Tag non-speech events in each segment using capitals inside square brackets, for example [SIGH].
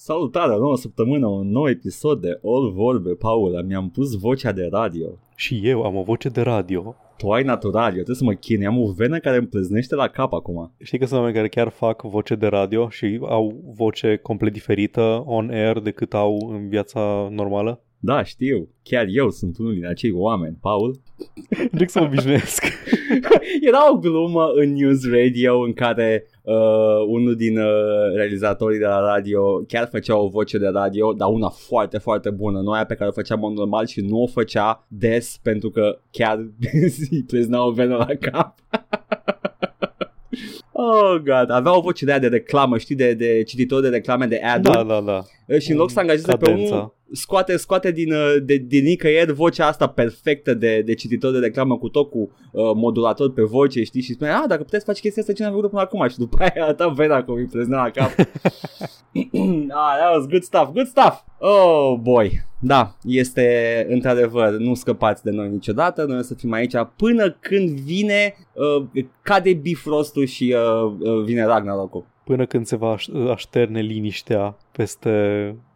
Salutare, o nouă săptămână, un nou episod de All Vorbe, Paula. Mi-am pus vocea de radio. Și eu am o voce de radio. Tu ai natural, eu trebuie să mă chin. Am o venă care îmi pleznește la cap acum. Știi că sunt oameni care chiar fac voce de radio și au voce complet diferită on air decât au în viața normală? Da, știu. Chiar eu sunt unul din acei oameni, Paul. Încerc să mă obișnuiesc. [LAUGHS] Era o glumă în News Radio în care uh, unul din uh, realizatorii de la radio chiar făcea o voce de radio, dar una foarte, foarte bună, nu aia pe care o făcea mod normal și nu o făcea des pentru că chiar [LAUGHS] îi plezna o venă la cap. [LAUGHS] Oh, God. Avea o voce de aia de reclamă, știi, de, de cititor de reclame de ad da, da, da. Și în loc să angajeze pe unul, scoate, scoate din, uh, de, din nicăieri vocea asta perfectă de, de cititor de reclamă cu tot cu uh, modulator pe voce, știi, și spune, ah, dacă puteți face chestia asta, ce n-am făcut până acum? Și după aia arăta vena cum îi pleznea la cap. [LAUGHS] ah, that was good stuff, good stuff. Oh, boy. Da, este într-adevăr, nu scăpați de noi niciodată, noi o să fim aici până când vine, uh, cade Bifrostul și uh, uh, vine Ragnarok. Până când se va așterne liniștea peste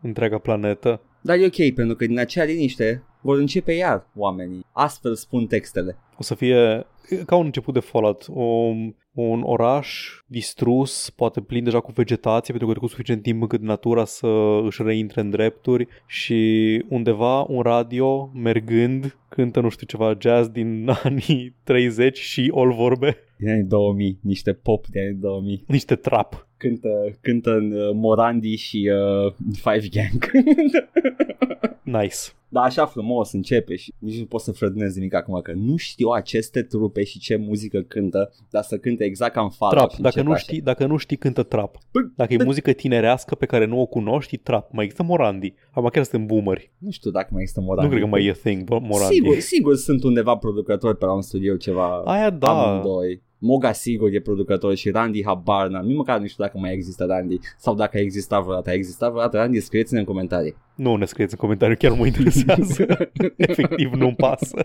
întreaga planetă. Dar e ok, pentru că din acea liniște vor începe iar oamenii. Astfel spun textele. O să fie ca un început de Fallout, o, un oraș distrus, poate plin deja cu vegetație, pentru că a trecut suficient timp încât natura să își reintre în drepturi și undeva un radio mergând cântă, nu știu, ceva jazz din [LAUGHS] anii 30 și all vorbe. Din anii 2000, niște pop din anii 2000. Niște trap. Cântă, cântă în uh, Morandi și uh, Five Gang. [LAUGHS] nice. Da, așa frumos începe și nici nu pot să frădunez nimic acum că nu știu aceste trupe și ce muzică cântă, dar să cânte exact ca în față. Trap, dacă nu, știi, dacă nu știi cântă trap. Dacă e muzică tinerească pe care nu o cunoști, trap. Mai există Morandi. Acum chiar suntem boomeri. Nu știu dacă mai există Morandi. Nu cred că mai e a thing, Morandi. Sigur, sigur sunt undeva producători pe la un studio ceva Aia da. amândoi. Moga sigur e producător și Randy habar n Nici măcar nu știu dacă mai există Randy sau dacă a existat vreodată. A existat vreodată Randy? Scrieți-ne în comentarii. Nu ne scrieți în comentarii, chiar mă interesează. [LAUGHS] Efectiv nu-mi pasă.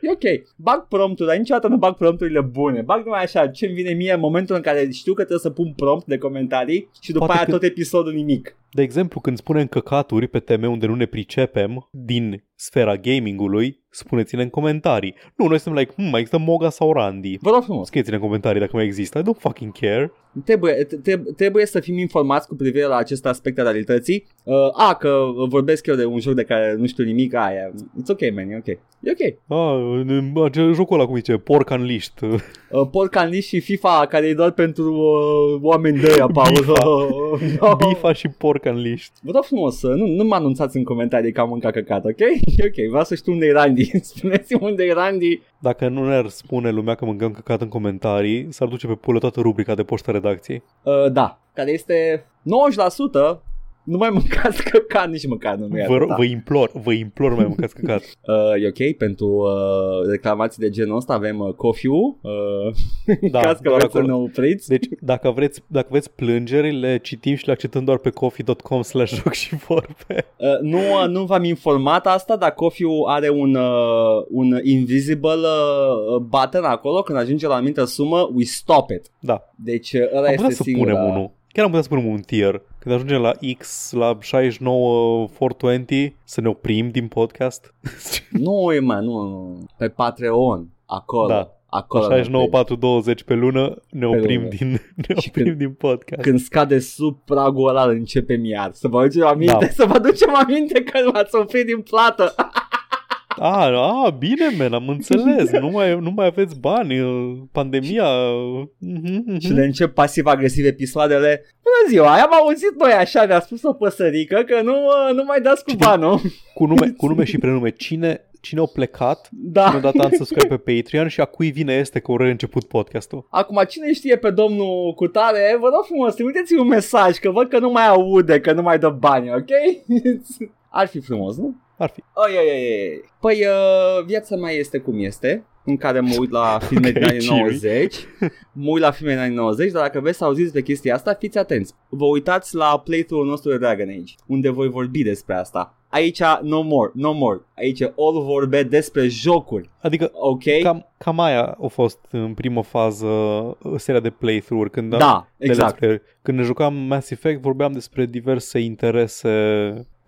E ok. Bag promptul, dar niciodată nu bag prompturile bune. Bag numai așa, ce vine mie în momentul în care știu că trebuie să pun prompt de comentarii și după Poate aia când... tot episodul nimic. De exemplu, când spunem căcaturi pe teme unde nu ne pricepem din sfera gamingului, spuneți-ne în comentarii. Nu, noi suntem like, hmm, mai există Moga sau Randy. Vă rog frumos. Scrieți-ne în comentarii dacă mai există. I don't fucking care. Trebuie, trebuie să fim informați cu privire la acest aspect al realității. Uh, a, că vorbesc eu de un joc de care nu știu nimic, aia. It's ok, man, e ok. E ok. Ah, jocul ăla cum zice, Pork Unleashed. Uh, Pork Unleashed și FIFA, care e doar pentru uh, oameni de aia, Paul. Bifa. [LAUGHS] Bifa și Pork Unleashed. Vă rog frumos, nu, nu mă anunțați în comentarii că am mâncat căcat, ok? [LAUGHS] ok, vreau să știu unde e Randy. [LAUGHS] Spuneți-mi unde e Randy. Dacă nu ne-ar spune lumea că mâncăm căcat în comentarii, s-ar duce pe pulă toată rubrica de poștă redacției. Uh, da, care este 90% nu mai mâncați căcat nici măcar nu vă, vă implor, vă implor mai mâncați căcat. [LAUGHS] uh, e ok, pentru uh, reclamații de genul ăsta avem uh, coffee uh, [LAUGHS] da, caz că vreți să ne opriți. Deci dacă vreți, dacă vreți plângeri, le citim și le acceptăm doar pe coffee.com slash joc și vorbe. Uh, nu, uh, nu v-am informat asta, dar coffee are un, uh, un invisible uh, button acolo, când ajunge la o anumită sumă, we stop it. Da. Deci uh, ăla Am este să singura... punem unul. Chiar am putea să punem un tier când ajungem la X, la 69 420, să ne oprim din podcast? [LAUGHS] nu, e mai, nu, nu. Pe Patreon, acolo. Da. Acolo 69 420 pe lună ne pe oprim, lună. Din, [LAUGHS] ne și oprim când, din podcast. Când scade sub pragul ăla începem iar. Să vă aducem aminte, da. să vă aducem aminte că v-ați oprit din plată. [LAUGHS] A, a, bine, men, am înțeles. Nu mai, nu mai aveți bani, pandemia. Și le încep pasiv-agresiv episoadele. Bună ziua, am auzit noi așa, ne-a spus o păsărică că nu, nu mai dați cu banul. Cu nume, cu nume și prenume. Cine, cine a plecat, da. cine a dat unsubscribe pe Patreon și a cui vine este că au început podcastul. Acum, cine știe pe domnul Cutare, vă rog frumos, trimiteți un mesaj, că văd că nu mai aude, că nu mai dă bani, ok? [LAUGHS] Ar fi frumos, nu? Ar fi. Oi, oi, oi. Păi uh, viața mai este cum este, în care mă uit la [LAUGHS] filme din anii 90, mă uit la filme din anii 90, dar dacă vreți să auziți de chestia asta, fiți atenți. Vă uitați la playthrough-ul nostru de Dragon Age, unde voi vorbi despre asta. aici no more, no more. Aici all vorbe despre jocuri. Adică Ok? cam, cam aia a fost în primă fază seria de playthrough-uri. Când, am- Da, de exact. Despre, când ne jucam Mass Effect vorbeam despre diverse interese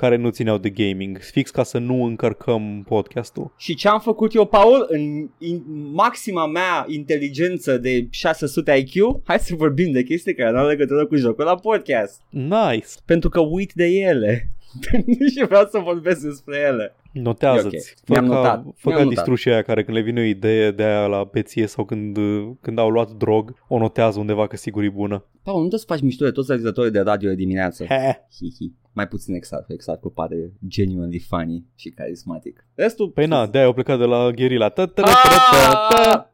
care nu țineau de gaming, fix ca să nu încărcăm podcastul. Și ce am făcut eu, Paul, în, în maxima mea inteligență de 600 IQ, hai să vorbim de chestii care nu au legătură cu jocul la podcast. Nice! Pentru că uit de ele. [LAUGHS] și vreau să vorbesc despre ele. Notează-ți. E ok. Fă Mi-am ca, notat. Fă Mi-am ca notat. distrușii aia care când le vine o idee de aia la beție sau când, când au luat drog, o notează undeva că sigur e bună. Paul, nu trebuie să faci mișto de toți realizatorii de radio de dimineață. He. Hihi. Mai puțin exact, exact cu pare genuinely funny și carismatic. Restul... Păi na, de-aia au plecat de la Guerilla.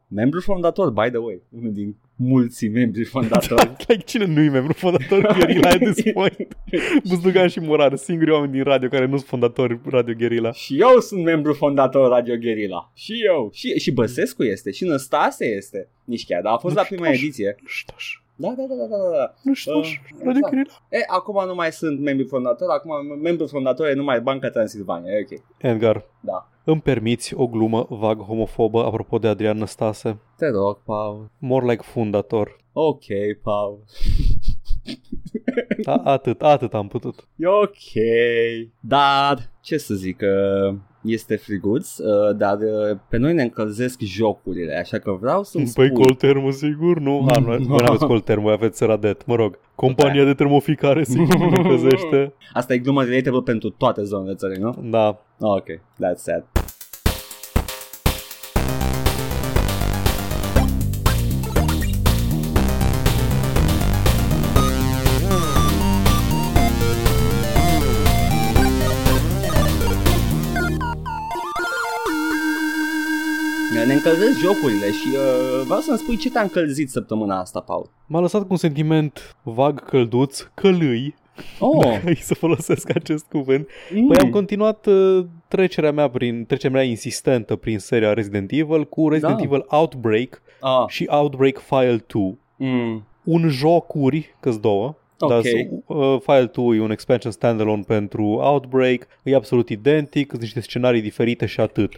Ta, ta, ta, ta, ta. Ah! Membru fondator, by the way. Unul din mulți membri fondatori. [LAUGHS] Like, cine nu-i membru fondator [LAUGHS] Guerilla at this point? [LAUGHS] Buzdugan și Morar, singurii oameni din radio care nu sunt fondatori Radio Guerilla. și eu sunt membru fondator Radio Guerilla. Și eu. Și, și Băsescu este. Și Năstase este. Nici chiar, dar a fost Nu la prima știu. ediție. Ștoș. Da, da, da, da, da, da. Nu știu, Uh, Radio exact. Guerilla. E, acum nu mai sunt membri fondatori, acum membru fondator e numai Banca Transilvania. E ok. Edgar, Da. Îmi permiți o glumă vag homofobă apropo de Adrian Năstase? Te rog, Paul. More like fundator. Ok, Paul. Da, atât, atât am putut. E ok. Dar, ce să zic, uh, este friguț, uh, dar uh, pe noi ne încălzesc jocurile, așa că vreau să-mi Păi spui. coltermul, sigur? Nu, a, [LAUGHS] nu, voi nu aveți coltermul, aveți Radet, mă rog. Compania de termoficare, sigur, nu încălzește. [LAUGHS] Asta e glumă relatable pentru toate zonele țării, nu? Da, Ok, that's sad. Jocurile și uh, vreau să-mi spui ce te-a încălzit săptămâna asta, Paul. m-a lăsat cu un sentiment vag călduț, călâi, Oh, [LAUGHS] Hai să folosesc acest cuvânt. mm. Păi am continuat uh, trecerea mea prin trecerea mea insistentă prin seria Resident Evil cu Resident Da. Evil Outbreak ah, și Outbreak File 2. mm. Un jocuri, că două. Ok. Dar, uh, File 2 e un expansion standalone pentru Outbreak, e absolut identic, sunt niște scenarii diferite și atât.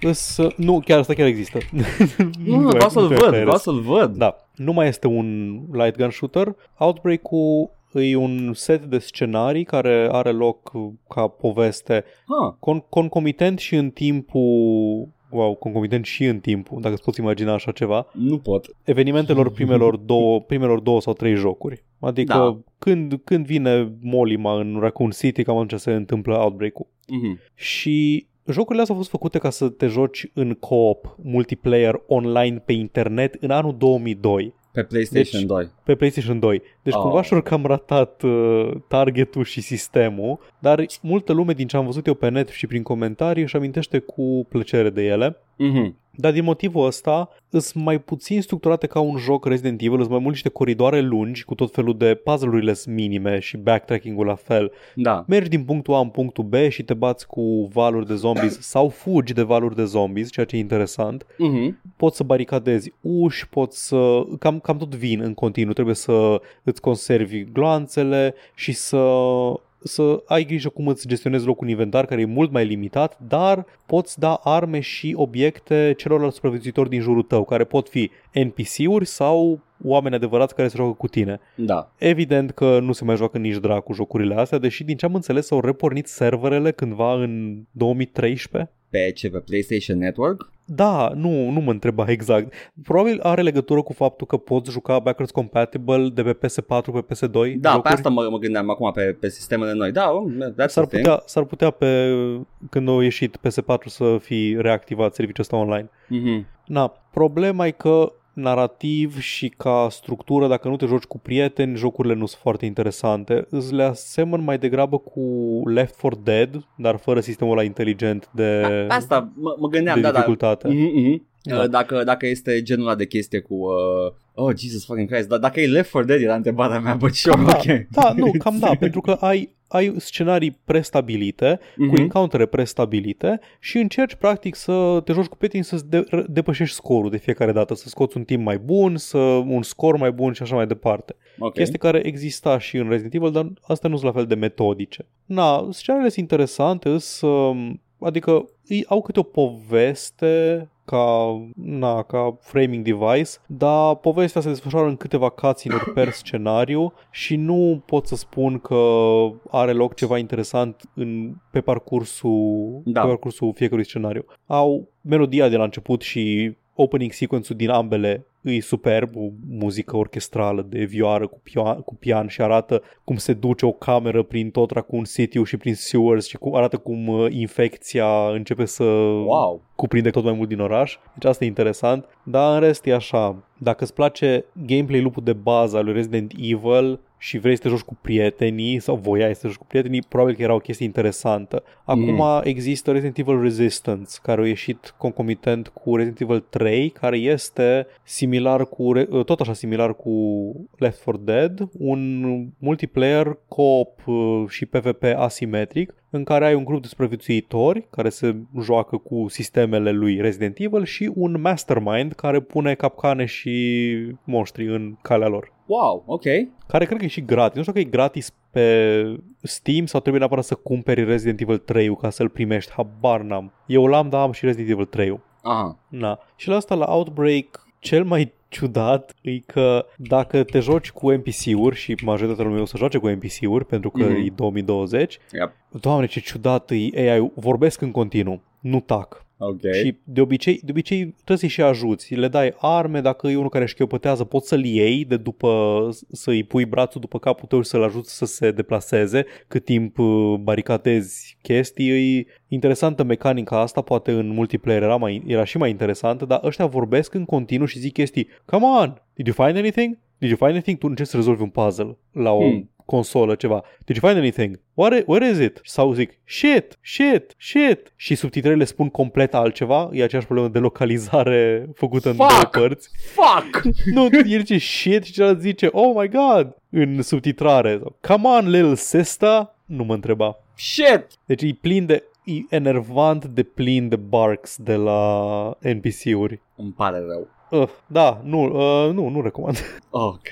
Îs, nu, chiar asta chiar există. [LAUGHS] Nu, mai- vreau să-l mai văd, fraier. vreau să-l văd. Da, nu mai este un light gun shooter. Outbreak-ul e un set de scenarii care are loc uh, ca poveste Ah, con- concomitent și în timpul wow, concomitent și în timpul, dacă îți poți imagina așa ceva, nu pot. evenimentelor primelor două, primelor două sau trei jocuri. Adică Da. când, când vine Molima în Raccoon City, cam atunci se întâmplă Outbreak-ul. Mhm. Și jocurile astea au fost făcute ca să te joci în co-op, multiplayer, online, pe internet în anul 2002 Pe PlayStation Deci- 2. pe PlayStation 2. Deci Oh. cumva și-au cam ratat uh, targetul și sistemul, dar multă lume din ce am văzut eu pe net și prin comentarii își amintește cu plăcere de ele. Mhm. Dar din motivul ăsta sunt mai puțin structurate ca un joc Resident Evil, sunt mai mult niște coridoare lungi cu tot felul de puzzle-urile minime și backtracking-ul la fel. Da. Mergi din punctul A în punctul B și te bați cu valuri de zombies [COUGHS] sau fugi de valuri de zombies, ceea ce e interesant. Mhm. Poți să baricadezi uși, poți să... Cam, cam tot vin în continuu. Trebuie să îți conservi gloanțele și să să ai grijă cum îți gestionezi locul în inventar, care e mult mai limitat, dar poți da arme și obiecte celorlalți supraviețuitori din jurul tău, care pot fi NPC-uri sau oameni adevărați care se joacă cu tine. Da. Evident că nu se mai joacă nici dracu jocurile astea, deși din ce am înțeles s-au repornit serverele cândva în 2013. Pe ce? Pe PlayStation Network? Da, nu, nu mă întreba exact. Probabil are legătură cu faptul că poți juca backwards compatible de pe PS4 pe PS2 Da, jocuri. pe asta mă, mă gândeam acum pe, pe sistemele noi. Da, um, that's S-ar a thing. putea, s-ar putea pe, când au ieșit PS4 să fi reactivat serviciul ăsta online. Mhm. Na, problema e că narrativ și ca structură, dacă nu te joci cu prieteni, jocurile nu sunt foarte interesante. Îți le asemăn mai degrabă cu Left 4 Dead, dar fără sistemul ăla inteligent de, Pe asta mă, mă gândeam, de da, da. dificultate. Mhm, mhm. Da. Uh, Dacă, dacă este genul ăla de chestie cu uh, Oh, Jesus fucking Christ Dar dacă e Left 4 Dead era întrebarea mea But sure, Cam da, ok da, nu, cam da, [LAUGHS] pentru că ai, ai scenarii prestabilite, mm-hmm. cu Mhm. encountere prestabilite și încerci practic să te joci cu prietenii să de- depășești scorul de fiecare dată, să scoți un timp mai bun, să un scor mai bun și așa mai departe. Ok. Chestii care exista și în Resident Evil, dar astea nu sunt la fel de metodice. Na, scenariile sunt interesante, sunt, adică îi au câte o poveste ca, na, ca framing device, dar povestea se desfășoară în câteva cutscene per scenariu și nu pot să spun că are loc ceva interesant în, pe, parcursul, Da. pe parcursul fiecărui scenariu. Au melodia de la început și opening sequence-ul din ambele e superb, o muzică orchestrală de vioară cu, pio- cu pian și arată cum se duce o cameră prin tot raccoon city și prin sewers și cum arată cum uh, infecția începe să Wow. cuprinde tot mai mult din oraș. Deci asta e interesant. Dar în rest e așa, dacă îți place gameplay loop de bază al lui Resident Evil și vrei să te joci cu prietenii sau voiai să te joci cu prietenii, probabil că era o chestie interesantă. Acum Mm. există Resident Evil Resistance, care a ieșit concomitent cu Resident Evil 3, care este similar cu, re- tot așa similar cu Left 4 Dead, un multiplayer co-op uh, și PvP asimetric, în care ai un grup de supraviețuitori care se joacă cu sistemele lui Resident Evil și un mastermind care pune capcane și monștri în calea lor. Wow, ok. Care cred că e și gratis. Nu știu că e gratis pe Steam sau trebuie neapărat să cumperi Resident Evil 3 ca să-l primești. Habar n-am. Eu l-am, dar am și Resident Evil 3 Aha. Na. Și la asta, la Outbreak, cel mai [LAUGHS] ciudat e că dacă te joci cu NPC-uri și majoritatea lumea o să joace cu NPC-uri pentru că Mhm. e 2020, Yep. doamne ce ciudat e AI, vorbesc în continuu, nu tac. Ok. Și de obicei, de obicei trebuie să-i și ajuți. Le dai arme, dacă e unul care șchiopătează, poți să-l iei de după, să-i pui brațul după capul tău și să-l ajuți să se deplaseze cât timp uh, baricadezi chestii. E interesantă mecanica asta, poate în multiplayer era, mai, era și mai interesantă, dar ăștia vorbesc în continuu și zic chestii. Come on, did you find anything? Did you find anything? Tu încerci să rezolvi un puzzle la o Hmm. Consolă, ceva. Did you find anything? What, where is it? Sau zic, shit, shit, shit. Și subtitrele spun complet altceva. E aceeași problemă de localizare făcută în Fuck! două părți. Fuck! Nu, el zice shit și celălalt zice, oh my god, în subtitrare. Sau, Come on, little sister. Nu mă întreba. Shit! Deci e plin de, e enervant de plin de barks de la NPC-uri. Îmi pare rău. Uh, da, nu, uh, nu, nu recomand. Ok.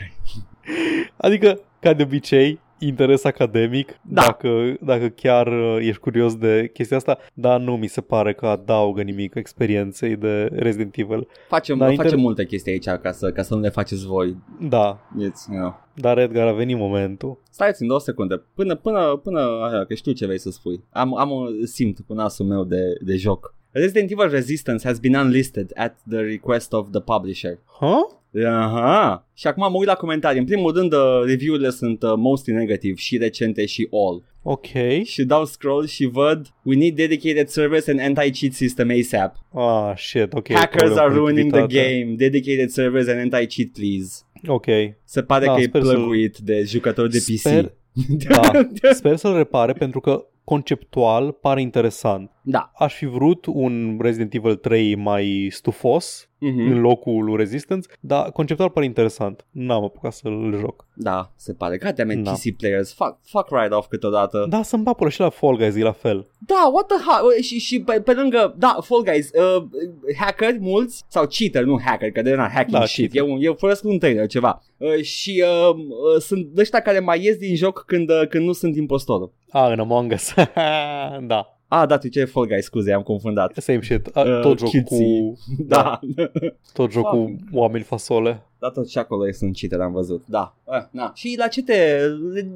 Adică, ca de obicei, interes academic, Da. dacă, dacă chiar uh, ești curios de chestia asta, dar nu mi se pare că adaugă nimic experienței de Resident Evil. Facem, Da, facem inter- multe chestii aici ca să, ca să nu le faceți voi. Da, It's, you know. dar Edgar a venit momentul. Stați în două secunde. Până, până, până, așa, că știu ce vrei să spui. Am, am un simt cu nasul meu de, de joc. Resident Evil Resistance has been unlisted at the request of the publisher. Huh? Aha. Și acum mă uit la comentarii. În primul rând, uh, review-urile sunt uh, mostly negative și recente și all. Ok. Și dau scroll și văd We need dedicated servers and anti-cheat system ASAP. Ah, shit, ok. Hackers problemă are cu ruining the activitatea. game. Dedicated servers and anti-cheat, please. Ok. Se pare Da, că e sper să-l- plăguit de jucători de PC. Sper, [LAUGHS] da, sper să-l repare pentru că conceptual pare interesant. Da. Aș fi vrut un Resident Evil 3 mai stufos Mhm. în locul lui Resistance, dar conceptual pare interesant. N-am apucat să-l joc. Da, se pare. God damn it, Da. PC players. Fuck, fuck right off câteodată. Da, să-mi papură și la Fall Guys e la fel. Da, what the hell? Și, și pe, pe lângă, da, Fall Guys, uh, hackeri mulți, sau cheater, nu hacker, că de na hacking Da, shit. cheater. Eu, eu folosesc un trailer, ceva. Uh, și uh, uh, sunt ăștia care mai ies din joc când, uh, când nu sunt impostorul. A, în Among Us. [LAUGHS] da, Ah, da, tu ce e Fall Guys, scuze, am confundat. same shit. A, Uh, tot joc cutesy. cu... Da. [LAUGHS] Tot joc cu Fucking. oameni fasole. Da, tot și acolo sunt cheater, am văzut. Da. Ah, na. Și la ce te,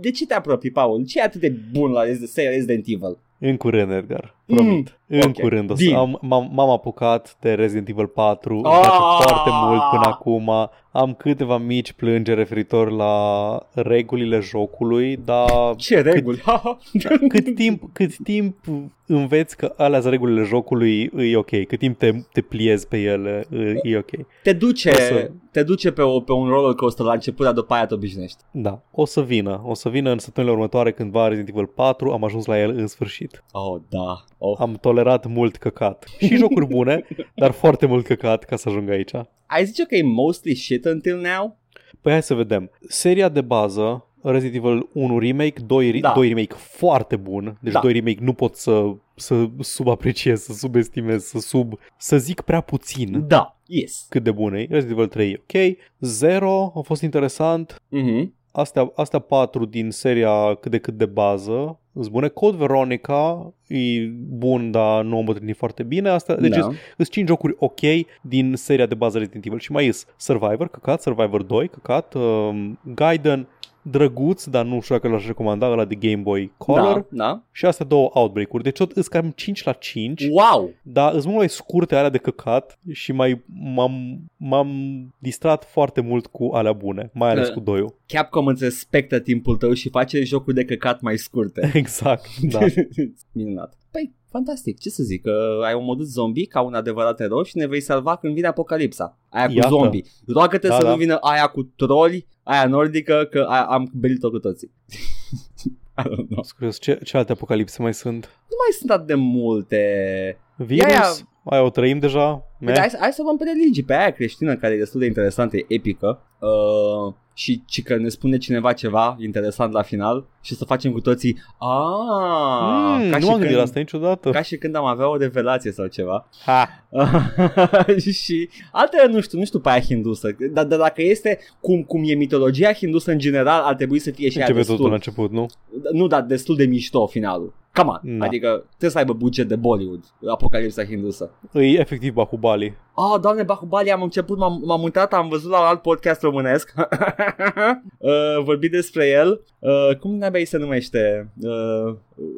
de ce te apropii, Paul? Ce e atât de bun la Resi- Resident Evil? În curând, Edgar. Promit. Mm, în ok. curând. O să Bine. am, m-am, m-am apucat de Resident Evil 4. Îmi Ah! place foarte mult până acum. Am câteva mici plângeri referitor la regulile jocului, dar Ce reguli? cât timp, cât timp înveți că alea sunt regulile jocului, e ok. Cât timp te, te pliezi pe ele, e, e ok. te duce, O să- te duce pe, o, pe un roller coaster la început, dar după aia te obișnuiești. Da, o să vină. O să vină în săptămânile următoare cândva Resident Evil 4. Am ajuns la el în sfârșit. Oh, da. Oh. Am tolerat mult căcat. Și jocuri bune, [LAUGHS] dar foarte mult căcat ca să ajung aici. Ai zice că e mostly shit until now? Păi hai să vedem. Seria de bază Resident Evil 1 remake, 2, Da. 2 remake foarte bun, deci Da. 2 remake nu pot să, să subapreciez, să subestimez, să sub, să zic prea puțin Da, yes. cât de bun e. Resident Evil 3 e ok, 0 a fost interesant, Mhm. astea, astea patru din seria cât de cât de bază sunt bune. Code Veronica e bun, dar nu a îmbătrânit foarte bine. Asta, deci da. sunt 5 jocuri ok din seria de bază Resident Evil și mai is Survivor, căcat, Survivor 2, căcat, um, Gaiden, drăguț, dar nu știu dacă l-aș recomanda, ăla de Game Boy Color Da, da. și astea două Outbreak-uri. Deci tot îs cam 5 la 5, Wow! dar sunt mult mai scurte alea de căcat și mai m-am, m-am distrat foarte mult cu alea bune, mai ales Uh. cu doiul. Capcom îți respectă timpul tău și face jocuri de căcat mai scurte. [LAUGHS] Exact, da. [LAUGHS] Minunat. Păi, fantastic, ce să zic, că ai un modus zombie ca un adevărat erou și ne vei salva când vine apocalipsa. Aia cu Iată. zombie. Roagă-te Da, să da. nu vină aia cu troli, aia nordică, că aia am belit-o cu toții. [LAUGHS] I don't know. Sunt curios, ce, ce alte apocalipse mai sunt? Nu mai sunt atât de multe. Virus? Ia, ia. Aia o trăim deja? Păi, Meh? hai, să- hai să luăm pe religii, pe aia creștină care e destul de interesantă, e epică uh, și, și că ne spune cineva ceva interesant la final și să facem cu toții "Ah, Mm, ca, nu și am gândit când, la asta niciodată. ca și când am avea o revelație sau ceva Ha. [LAUGHS] și altele nu știu, nu știu pe aia hindusă dar, dar dacă este cum, cum e mitologia hindusă în general ar trebui să fie și aia Începe totul la destul, început, nu? nu, dar destul de mișto finalul Come on, Da. adică trebuie să aibă buget de Bollywood, apocalipsa hindusă. E efectiv Bahubali. Oh, doamne, Bahubali, am început, m-am, m-am uitat, am văzut la un alt podcast românesc [LAUGHS] uh, vorbit despre el. Uh, cum ne se numește uh,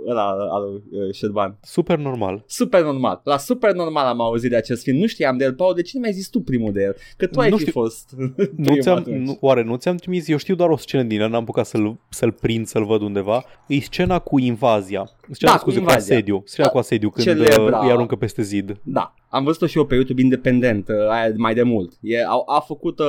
ăla al lui uh, Șerban? Super normal. Super normal. La super normal am auzit de acest film. Nu știam de el, Paul. De ce nu mi-ai zis tu primul de el? Că tu ai Nu fi știu. fost [LAUGHS] Nu primul ți-am, atunci. nu, oare nu ți-am trimis? Eu știu doar o scenă din el, n-am apucat să-l, să-l prind, să-l văd undeva. E scena cu invazia. Scena, Da, cu scuze, invazia. cu asediu. Scena Da, cu asediu, când celebra. uh, îi aruncă peste zid. Da, am văzut-o și eu pe YouTube independent, uh, aia mai de mult. E, a, a făcut, uh,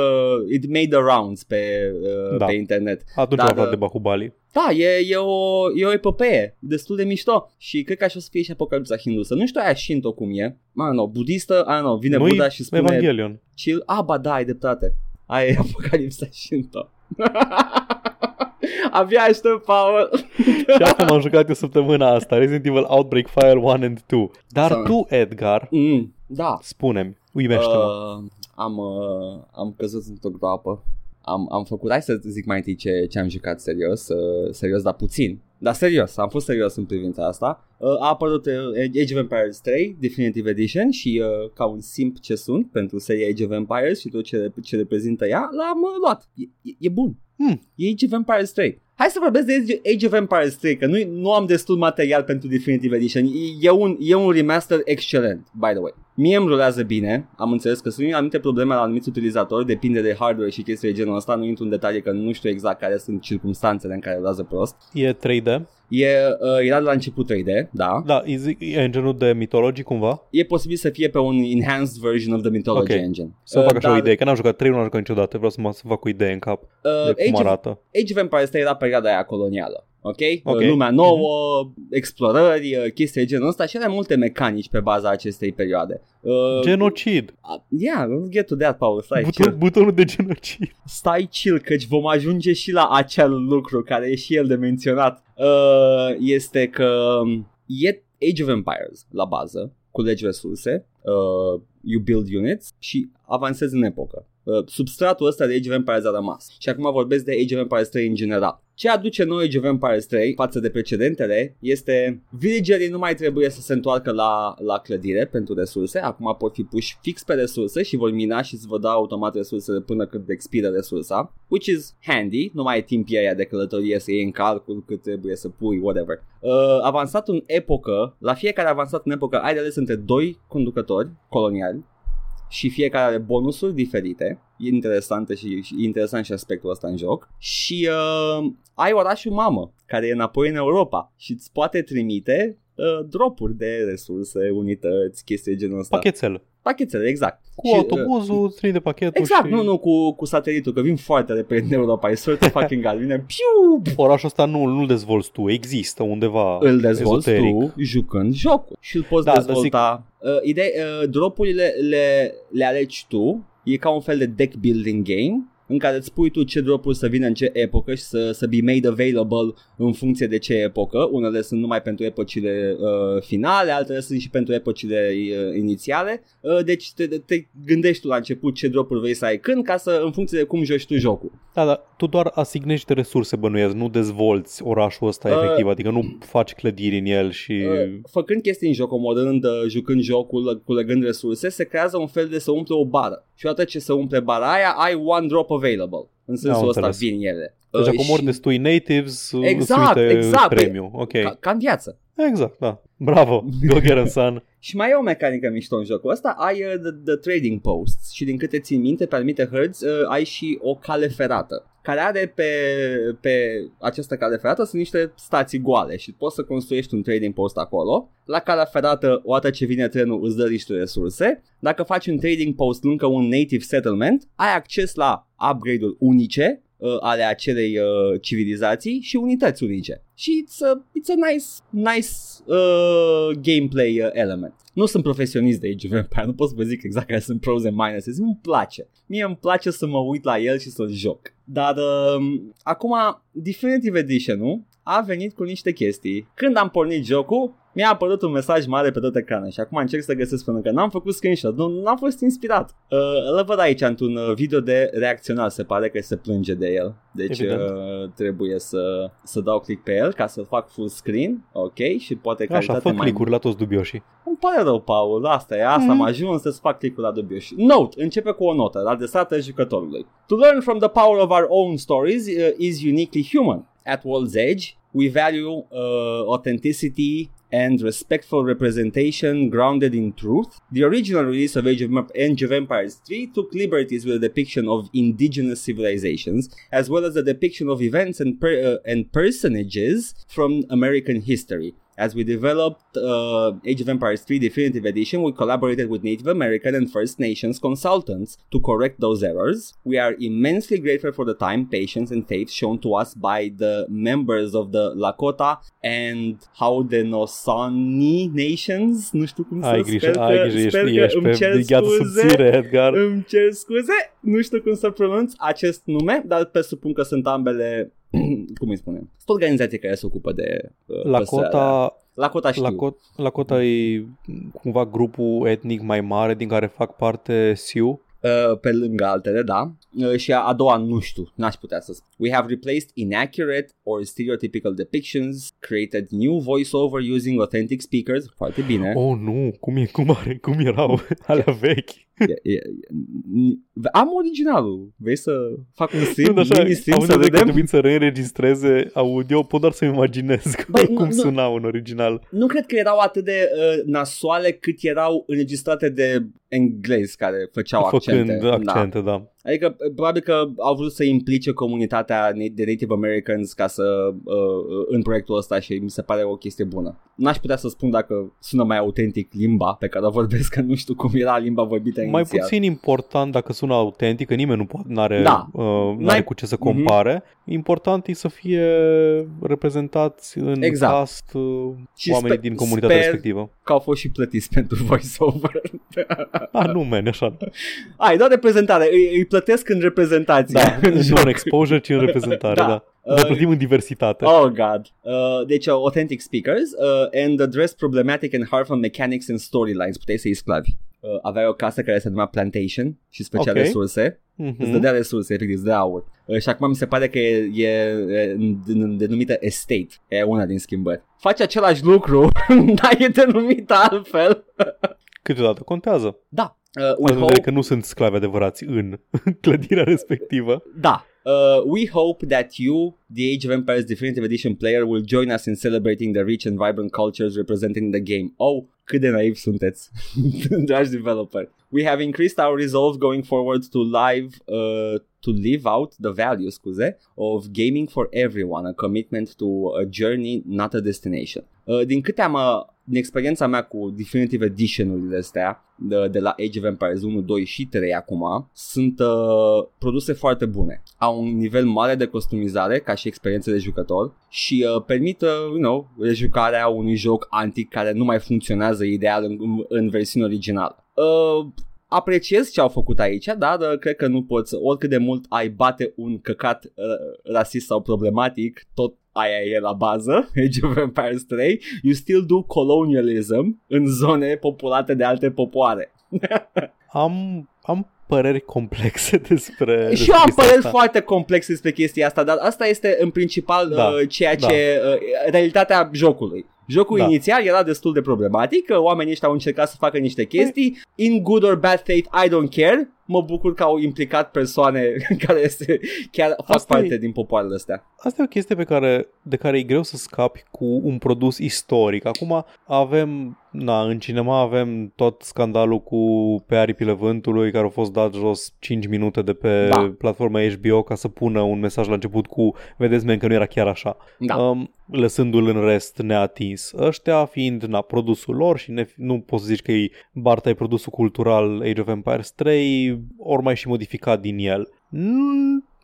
it made the rounds pe, uh, Da. pe internet. Atunci Da, am aflat da. de Bahubali. Da, e, e, o, e o epopee destul de mișto și cred că așa o să fie și apocalipsa hindusă. Nu știu aia Shinto cum e. Mă, nu, budistă, aia nu, vine Nu-i Buddha și spune Evangelion. chill. Ah, ba da, ai dreptate. Aia e [LAUGHS] apocalipsa Shinto. [LAUGHS] [LAUGHS] Abia aștept, Paul. [LAUGHS] Și asta m-am jucat eu săptămâna asta. Resident Evil Outbreak Fire 1 and 2. Dar Sau- tu, Edgar, Mm, da. spune-mi, uimește-mă. Uh, am, uh, am căzut într-o groapă. Am, am făcut, hai să zic mai întâi ce, ce am jucat serios, uh, serios, dar puțin. Dar serios, am fost serios în privința asta. Uh, a apărut uh, Age of Empires 3 Definitive Edition și uh, ca un simp ce sunt pentru seria Age of Empires și tot ce, ce reprezintă ea, l-am uh, luat. E, e, e bun. Hmm. E Age of Empires 3. Hai să vorbesc de Age- Age of Empires 3, că nu, nu am destul material pentru Definitive Edition. E, e, un, e un remaster excelent, by the way. Mie îmi rulează bine, am înțeles că sunt anumite probleme la anumiți utilizatori, depinde de hardware și chestii de genul ăsta, nu intru în detalii că nu știu exact care sunt circumstanțele în care rulează prost. E 3D? E, uh, era de la început 3D, da. Da, e, zi- e în genul de mitology cumva? E posibil să fie pe un enhanced version of the Mythology Ok. Engine. Să Uh, fac așa o dar, idee, că n-am jucat 3 nu am jucat niciodată, vreau să mă să fac o idee în cap uh, de cum Age, of, arată. Age of Empires 3 era perioada aia colonială. Ok? Ok. Uh, Lumea nouă, explorări, uh, chestii de genul ăsta și are multe mecanici pe baza acestei perioade. Uh, Genocid. uh, yeah, we'll get to that, Paul. Stai Buton, chill. butonul de genocid. Stai chill, căci vom ajunge și la acel lucru care e și el de menționat. Uh, este că um, e Age of Empires la bază, culegi resurse, uh, you build units și avansezi în epocă. Uh, substratul ăsta de Age of Empires a rămas. Și acum vorbesc de Age of Empires 3 în general. Ce aduce noi Age of Empires 3 față de precedentele este villagerii nu mai trebuie să se întoarcă la, la clădire pentru resurse, acum pot fi puși fix pe resurse și vor mina și îți vă da automat resursele până când expiră resursa, which is handy, nu mai e timpii aia de călătorie să iei în calcul cât trebuie să pui, whatever. Uh, avansat în epocă, la fiecare avansat în epocă ai de ales între doi conducători coloniali și fiecare are bonusuri diferite. E interesant și, și interesant și aspectul ăsta în joc. Și uh, ai orașul mamă, care e înapoi în Europa și îți poate trimite uh, dropuri de resurse, unități, chestii de genul ăsta. Pachetel. Pachetele, exact. Cu Și, uh, autobuzul, îți trimite pachetul Exact, și... nu, nu, cu, cu satelitul, că vin foarte repede în Europa, e sort of [LAUGHS] fucking gal, vine piu, Orașul ăsta nu, nu-l dezvolți tu, există undeva îl dezvolți ezoteric. tu jucând jocul și îl poți Da, dar dezvolta. Uh, idei, uh, dropurile le, le alegi tu, e ca un fel de deck building game în care îți spui tu ce dropuri să vină în ce epocă și să, să be made available în funcție de ce epocă. Unele sunt numai pentru epocile uh, finale, altele sunt și pentru epocile uh, inițiale. Uh, deci te, te gândești tu la început ce dropuri vrei să ai când ca să în funcție de cum joci tu jocul. Da, dar tu doar asignești resurse bănuiesc, nu dezvolți orașul ăsta uh, efectiv, adică nu faci clădiri în el și... Uh, făcând chestii în joc, omorând, uh, jucând jocul, culegând resurse, se creează un fel de să umple o bară. Și odată ce se umple bara aia, ai one drop available. În sensul da, ăsta vin ele. Deci uh, acum ori destui natives, exact, exact, premiu. Okay. Ca, ca în viață. Exact, da. Bravo, go get him, son. Și mai e o mecanică mișto în jocul ăsta, ai uh, the, the trading posts și din câte țin minte, pe anumite hărți, uh, ai și o cale ferată care are pe, pe această cale ferată sunt niște stații goale și poți să construiești un trading post acolo. La calea ferată, o dată ce vine trenul, îți dă niște resurse. Dacă faci un trading post lângă un native settlement, ai acces la upgrade-uri unice uh, ale acelei uh, civilizații și unități unice. Și it's a, it's a nice, nice uh, gameplay uh, element. Nu sunt profesionist de Age of Empire, [LAUGHS] nu pot să vă zic exact care sunt pros and minuses, îmi place. Mie îmi place să mă uit la el și să-l joc. Dar uh, acum Definitive Edition-ul a venit cu niște chestii. Când am pornit jocul, mi-a apărut un mesaj mare pe tot ecranul și acum încerc să găsesc pentru că n-am făcut screenshot, nu n-am fost inspirat. Uh, îl văd aici într-un uh, video de reacționat, se pare că se plânge de el, deci uh, trebuie să, să dau click pe el ca să fac full screen, ok, și poate Așa, fă mai... click la toți dubioșii. Îmi pare rău, Paul, asta e, asta mm. am ajuns să-ți fac click la dubioși. Note, începe cu o notă, adresată jucătorului. To learn from the power of our own stories uh, is uniquely human. At World's Edge, we value uh, authenticity and respectful representation grounded in truth. The original release of Age of, Age of Empires 3 took liberties with the depiction of indigenous civilizations, as well as the depiction of events and, per, uh, and personages from American history. As we developed uh, Age of Empires 3 Definitive Edition, we collaborated with Native American and First Nations consultants to correct those errors. We are immensely grateful for the time, patience, and faith shown to us by the members of the Lakota and Haudenosaunee Nations. Nu știu cum ai să grijă, sper ai grijă, sper ești, ești îmi cer scuze, Edgar. Îmi cer scuze, nu știu cum să pronunț acest nume, dar presupun că sunt ambele [CLEARS THROAT] cum îi spunem, sunt organizații care se ocupă de uh, Lakota, Lakota știu. Lakota, Lakota e cumva grupul etnic mai mare din care fac parte Sioux. Uh, pe lângă altele, da. Uh, și a, a doua nu știu, n-aș putea să spun. We have replaced inaccurate or stereotypical depictions, created new voiceover using authentic speakers, foarte bine. Oh, nu, cum, e, cum, are, cum erau [LAUGHS] alea vechi? E, e, am originalul. Vrei să fac un stream, nu, așa, mini stream să vedem? Am să reînregistreze audio, pot doar să-mi imaginez Băi, [LAUGHS] cum nu, sunau în original. Nu cred că erau atât de uh, nasoale cât erau înregistrate de englezi care făceau Făcând accente. accente, da. da. Adică probabil că au vrut să implice comunitatea de Native Americans ca să uh, în proiectul ăsta și mi se pare o chestie bună. N-aș putea să spun dacă sună mai autentic limba pe care o vorbesc, că nu știu cum era limba vorbită inițial. Mai puțin important dacă sună autentic, că nimeni nu poate, n-are, da. uh, n-are cu ce să mhm. compare. Mm-hmm. Important e să fie reprezentați în exact. cast uh, și oamenii spe- din comunitatea respectivă. că au fost și plătiți [LAUGHS] pentru voiceover. ah, nu, man, așa. Ai, doar reprezentare, îi, îi plătesc în reprezentație. Da, [LAUGHS] nu în exposure, ci în reprezentare, da. da. Ne uh, plătim în diversitate. Oh, God. Uh, deci, uh, authentic speakers uh, and address problematic and harmful mechanics and storylines. Puteai să iei sclavi. Uh, aveai o casă care se numea Plantation și îți făcea okay. resurse. Mm-hmm. Îți dădea resurse, efectiv, îți dădea aur. Uh, și acum mi se pare că e, e, e denumită estate. E una din schimbări. Faci același lucru, [LAUGHS] dar e denumită altfel. Câteodată contează. Da, Uh, we hope... că nu sunt sclavi adevărați în [LAUGHS] clădirea respectivă. Da. Uh, we hope that you, the Age of Empires Definitive Edition player, will join us in celebrating the rich and vibrant cultures represented in the game. Oh, cât de naiv sunteți, [LAUGHS] dragi developer. We have increased our resolve going forward to live, uh, to live out the value, scuze, of gaming for everyone, a commitment to a journey, not a destination. Uh, din câte am uh, din experiența mea cu Definitive Edition-urile astea, de, de la Age of Empires 1, 2 și 3 acum, sunt uh, produse foarte bune. Au un nivel mare de customizare ca și experiență de jucător și uh, permit, uh, you know, rejucarea unui joc antic care nu mai funcționează ideal în, în versiune originală. Uh, apreciez ce au făcut aici, dar uh, cred că nu poți, oricât de mult ai bate un căcat uh, rasist sau problematic, tot aia e la bază, [LAUGHS] Age of Empires 3, you still do colonialism în zone populate de alte popoare. [LAUGHS] am, am păreri complexe [LAUGHS] despre Și eu am păreri asta. foarte complexe despre chestia asta, dar asta este în principal da, uh, ceea da. ce uh, realitatea jocului. Jocul da. inițial era destul de problematic, oamenii ăștia au încercat să facă niște chestii, in good or bad faith, I don't care, mă bucur că au implicat persoane [LAUGHS] care este, chiar fac asta parte e, din popoarele astea. Asta e o chestie pe care, de care e greu să scapi cu un produs istoric. Acum avem, na, în cinema avem tot scandalul cu Pe aripile vântului care a fost dat jos 5 minute de pe da. platforma HBO ca să pună un mesaj la început cu vedeți men că nu era chiar așa. Da. Um, lăsându-l în rest neatins. Ăștia fiind na, produsul lor și ne, nu poți să zici că e Barta e produsul cultural Age of Empires 3, ori mai și modificat din el.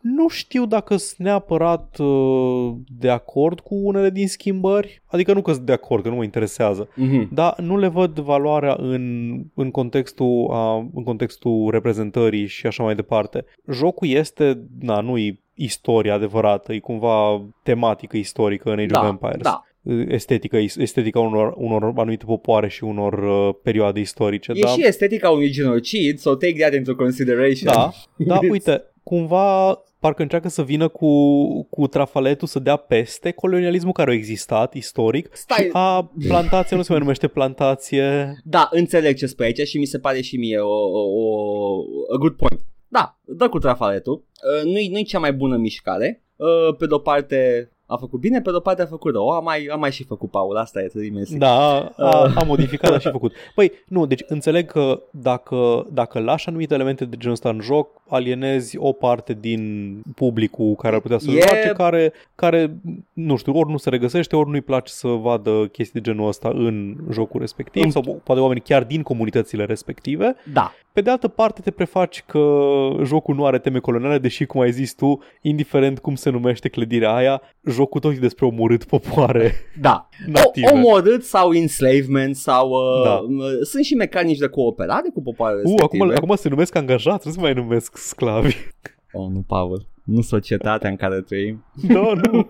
Nu știu dacă sunt neapărat uh, de acord cu unele din schimbări, adică nu că sunt de acord, că nu mă interesează, mm-hmm. dar nu le văd valoarea în, în, contextul, a, în contextul reprezentării și așa mai departe. Jocul este, na, nu e istoria adevărată, e cumva tematică istorică în Age da, of Empires. Da estetică, estetica unor, unor anumite popoare și unor uh, perioade istorice. E da? și estetica unui genocid, so take that into consideration. Da, da, [LAUGHS] uite, cumva parcă încearcă să vină cu, cu trafaletul să dea peste colonialismul care a existat istoric Stai. și a plantație nu se mai numește plantație. Da, înțeleg ce spui aici și mi se pare și mie o, o, o a good point. Da, dă cu trafaletul. Uh, nu-i, nu-i cea mai bună mișcare. Uh, pe de-o parte a făcut bine, pe de-o parte a făcut rău. A mai, a mai și făcut Paul, asta e să dimensiune. Da, a, uh. a modificat, a și făcut. Păi, nu, deci înțeleg că dacă, dacă lași anumite elemente de genul ăsta în joc, alienezi o parte din publicul care ar putea să yeah. joace, care, care, nu știu, ori nu se regăsește, ori nu-i place să vadă chestii de genul ăsta în jocul respectiv, mm. sau poate oameni chiar din comunitățile respective. Da. Pe de altă parte te prefaci că jocul nu are teme coloniale, deși, cum ai zis tu, indiferent cum se numește clădirea aia, jocul tot e despre omorât popoare. [LAUGHS] Da. [LAUGHS] Native. O, omorât sau enslavement sau... Uh, da. Uh, sunt și mecanici de cooperare cu popoarele uh, acum, acum se numesc angajați, nu se mai numesc sclavi. [LAUGHS] Oh, nu, Paul. Nu societatea în care trăim. No, nu.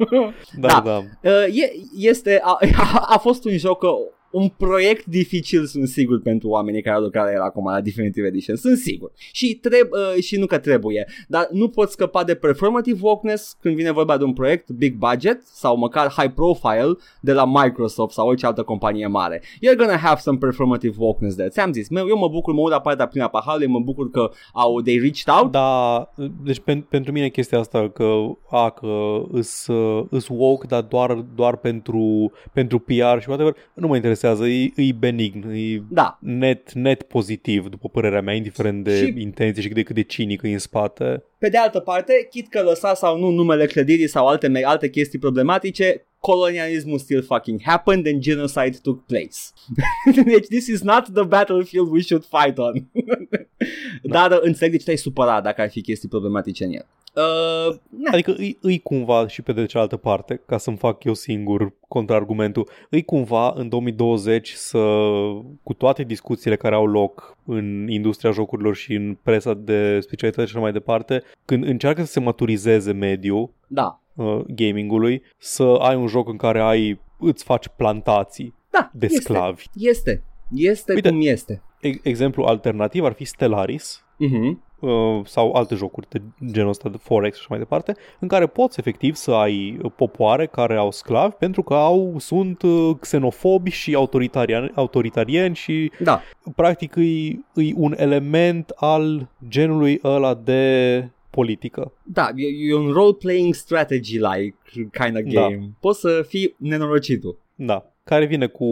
Da, da. da. Uh, e, este, a, a, a fost un joc un proiect dificil, sunt sigur, pentru oamenii care au lucrat la el acum la Definitive Edition, sunt sigur. Și, treb- uh, și nu că trebuie, dar nu poți scăpa de performative wokeness când vine vorba de un proiect big budget sau măcar high profile de la Microsoft sau orice altă companie mare. You're gonna have some performative wokeness there. Ți-am zis, eu mă bucur, mă uit la partea prima paharului, mă bucur că au, they reached out. Da, deci pen, pentru mine chestia asta că, a, că îs, îs woke, dar doar, doar pentru, pentru PR și whatever, nu mă interesează interesează, e, e benign, e da. net, net pozitiv, după părerea mea, indiferent de și... intenție și de cât de cinic e în spate. Pe de altă parte, chit că lăsa sau nu numele clădirii sau alte, alte chestii problematice, colonialismul still fucking happened and genocide took place. [LAUGHS] deci this is not the battlefield we should fight on. [LAUGHS] [LAUGHS] da. Dar înțeleg de ce te-ai supărat dacă ar fi chestii problematice în el. Uh, adică îi, îi cumva și pe de cealaltă parte, ca să-mi fac eu singur contraargumentul, îi cumva în 2020 să, cu toate discuțiile care au loc în industria jocurilor și în presa de specialitate și așa mai departe, când încearcă să se maturizeze mediul da. uh, gamingului, să ai un joc în care ai îți faci plantații da, de este, sclavi. Este, este Uite, cum este. Exemplu alternativ ar fi Stellaris, uh-huh Uh, sau alte jocuri de genul ăsta de Forex și mai departe, în care poți efectiv să ai popoare care au sclavi pentru că au sunt uh, xenofobi și autoritariani, autoritarieni și da. practic e, e un element al genului ăla de politică. Da, e, e un role-playing strategy-like kind of da. game. Da. Poți să fii nenorocitul. Da care vine cu,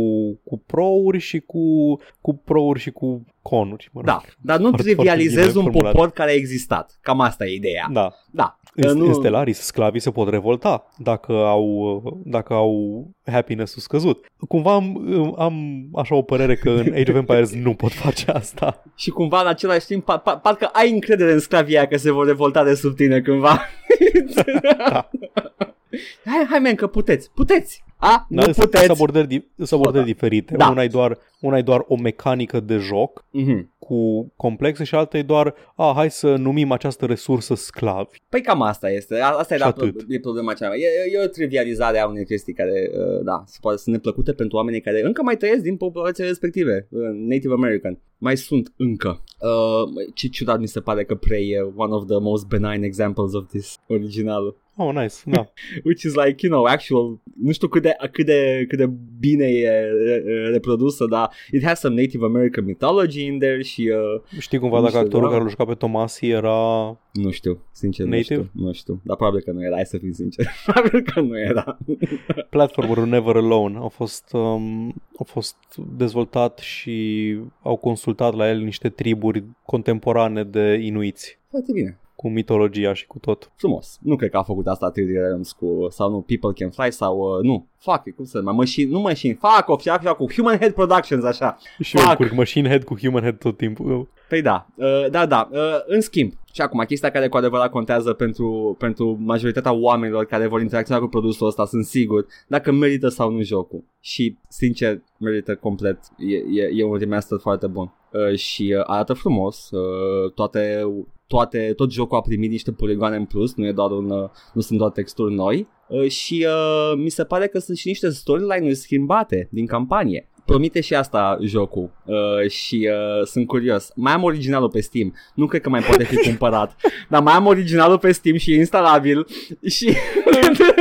cu pro-uri și cu, cu pro-uri și cu conuri. Mă rog. Da, dar nu trivializezi un formulat. popor care a existat. Cam asta e ideea. Da. Da. În, nu... în Stellaris, sclavii se pot revolta dacă au, dacă au happiness-ul scăzut. Cumva am, am așa o părere că în Age of Empires nu pot face asta. [LAUGHS] Și cumva în același timp, par, par, parcă ai încredere în sclavii aia că se vor revolta de sub tine cândva. [LAUGHS] da. Hai, hai, men, că puteți, puteți. A, da, nu puteți. Sunt abordări, abordări diferite. Da. Una, e doar, una e doar o mecanică de joc mm-hmm. cu cu complexe și alta e doar, a, hai să numim această resursă sclavi. Păi cam asta este. Asta e, Și da, atât. e problema cea mai mare. E, e o trivializare a unei chestii care, uh, da, se poate să neplăcute pentru oamenii care încă mai trăiesc din populația respective, uh, Native American. Mai sunt încă. Uh, ce ciudat mi se pare că Prey e one of the most benign examples of this original. Oh, nice, da. [LAUGHS] Which is like, you know, actual, nu știu cât de, cât de, cât de bine e e reprodusă, dar it has some Native American mythology in there și uh, Știi cumva Nu dacă știu, actorul da. care l juca pe Tomasi era... nu știu, sincer nu Native? știu, nu știu, dar probabil că nu era, hai să fim sincer, [LAUGHS] probabil că nu era. [LAUGHS] Platformerul Never Alone a fost, um, a fost dezvoltat și au consultat la el niște triburi contemporane de inuiți Foarte bine. Cu mitologia și cu tot. Frumos. Nu cred că a făcut asta 3D Realms cu, sau nu, People Can Fly sau, uh, nu, fuck it, cum să numai, machine, nu machine, fuck off, și așa cu Human Head Productions, așa. Și eu Fuck. curg Machine Head cu Human Head tot timpul. Păi da, uh, da, da, uh, în schimb, și acum, chestia care cu adevărat contează pentru, pentru majoritatea oamenilor care vor interacționa cu produsul ăsta, sunt sigur, dacă merită sau nu jocul. Și, sincer, merită complet. E, e, e un remaster foarte bun. Uh, și uh, arată frumos. Uh, toate, toate, tot jocul a primit niște poligoane în plus, nu, e doar un, uh, nu sunt doar texturi noi. Uh, și uh, mi se pare că sunt și niște storyline-uri schimbate din campanie. Promite și asta jocul uh, și uh, sunt curios. Mai am originalul pe Steam, nu cred că mai poate fi [LAUGHS] cumpărat, dar mai am originalul pe Steam și e instalabil și...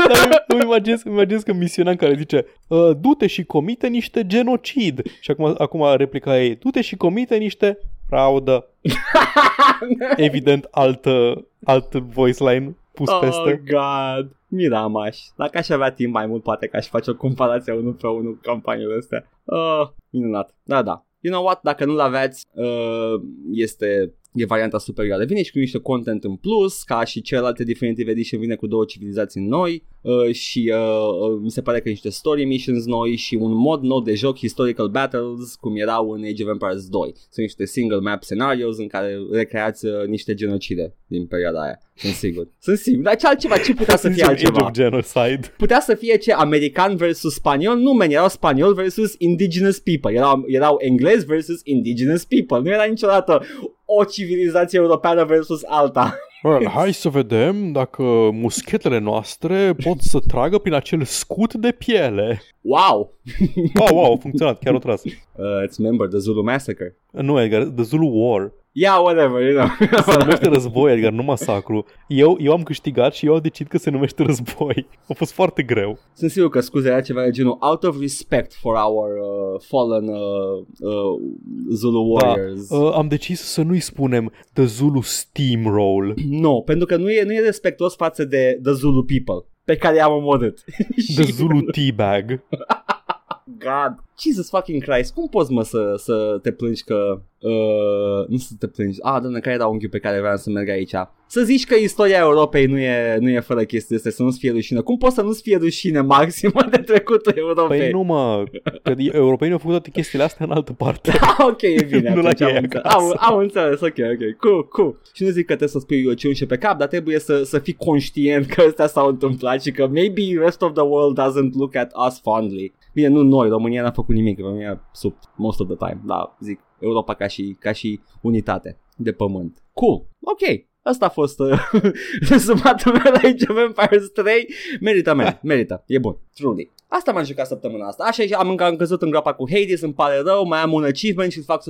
Dar îmi imaginez, îmi imaginez că misiunea în care zice uh, du-te și comite niște genocid. Și acum, acum replica ei, du-te și comite niște fraudă. [LAUGHS] Evident, altă, alt voice line pus oh peste. god, Miramaș. Dacă aș avea timp mai mult, poate că aș face o comparație unul pe unul cu campaniile astea. Oh, minunat. Da, da. You know what? Dacă nu-l aveați, uh, este e varianta superioară. Vine și cu niște content în plus, ca și celelalte Definitive Edition vine cu două civilizații noi uh, și uh, uh, mi se pare că niște story missions noi și un mod nou de joc, Historical Battles, cum erau în Age of Empires 2. Sunt niște single map scenarios în care recreați uh, niște genocide din perioada aia. Sunt sigur. [LAUGHS] Sunt sigur. Dar ce altceva? Ce putea să fie Age altceva? of Genocide. putea să fie ce american versus spaniol, nu men, erau spaniol versus indigenous people, erau, erau englez versus indigenous people, nu era niciodată o civilizație europeană versus alta. Well, [LAUGHS] hai să vedem dacă muschetele noastre pot să tragă prin acel scut de piele. Wow! Wow, wow, a funcționat, chiar o tras. Uh, it's remember the Zulu Massacre. Nu, Edgar, The Zulu War. Yeah, whatever, you know. [LAUGHS] Se numește război, Edgar, nu masacru. Eu, eu am câștigat și eu am decis că se numește război. A fost foarte greu. Sunt sigur că scuze era ceva de genul out of respect for our uh, fallen uh, uh, Zulu warriors. Da, uh, am decis să nu-i spunem The Zulu Steamroll. Nu, pentru că nu e, nu e respectuos față de the Zulu people pe care i-am omorât. [LAUGHS] The Zulu Teabag. [LAUGHS] God. Jesus fucking Christ, cum poți mă să, să te plângi că... Uh, nu să te plângi. Ah, doamne, care era unghiul pe care vreau să merg aici? Să zici că istoria Europei nu e, nu e fără chestii astea, să nu-ți fie rușine. Cum poți să nu-ți fie rușine maximă [LAUGHS] de trecutul Europei? Păi nu mă, că europenii au făcut toate chestiile astea în altă parte. [LAUGHS] Ah, ok, e bine, [LAUGHS] Nu la atunci am, ei înțeles. acasă. am, am înțeles, ok, ok, cool, cool. Și nu zic că trebuie să spui ce unșe pe cap, dar trebuie să, să fii conștient că astea s-au întâmplat și că maybe rest of the world doesn't look at us fondly. Bine, nu noi, România n-a făcut nimic, România sub most of the time, dar zic Europa ca și, ca și unitate de pământ. Cool, ok. Asta a fost uh, [LAUGHS] rezumatul meu la Age of Empires 3. Merită, man, [LAUGHS] merită, e bun, truly. Asta m-am jucat săptămâna asta. Așa și am, am căzut în groapa cu Hades, îmi pare rău, mai am un achievement și îl fac 100%.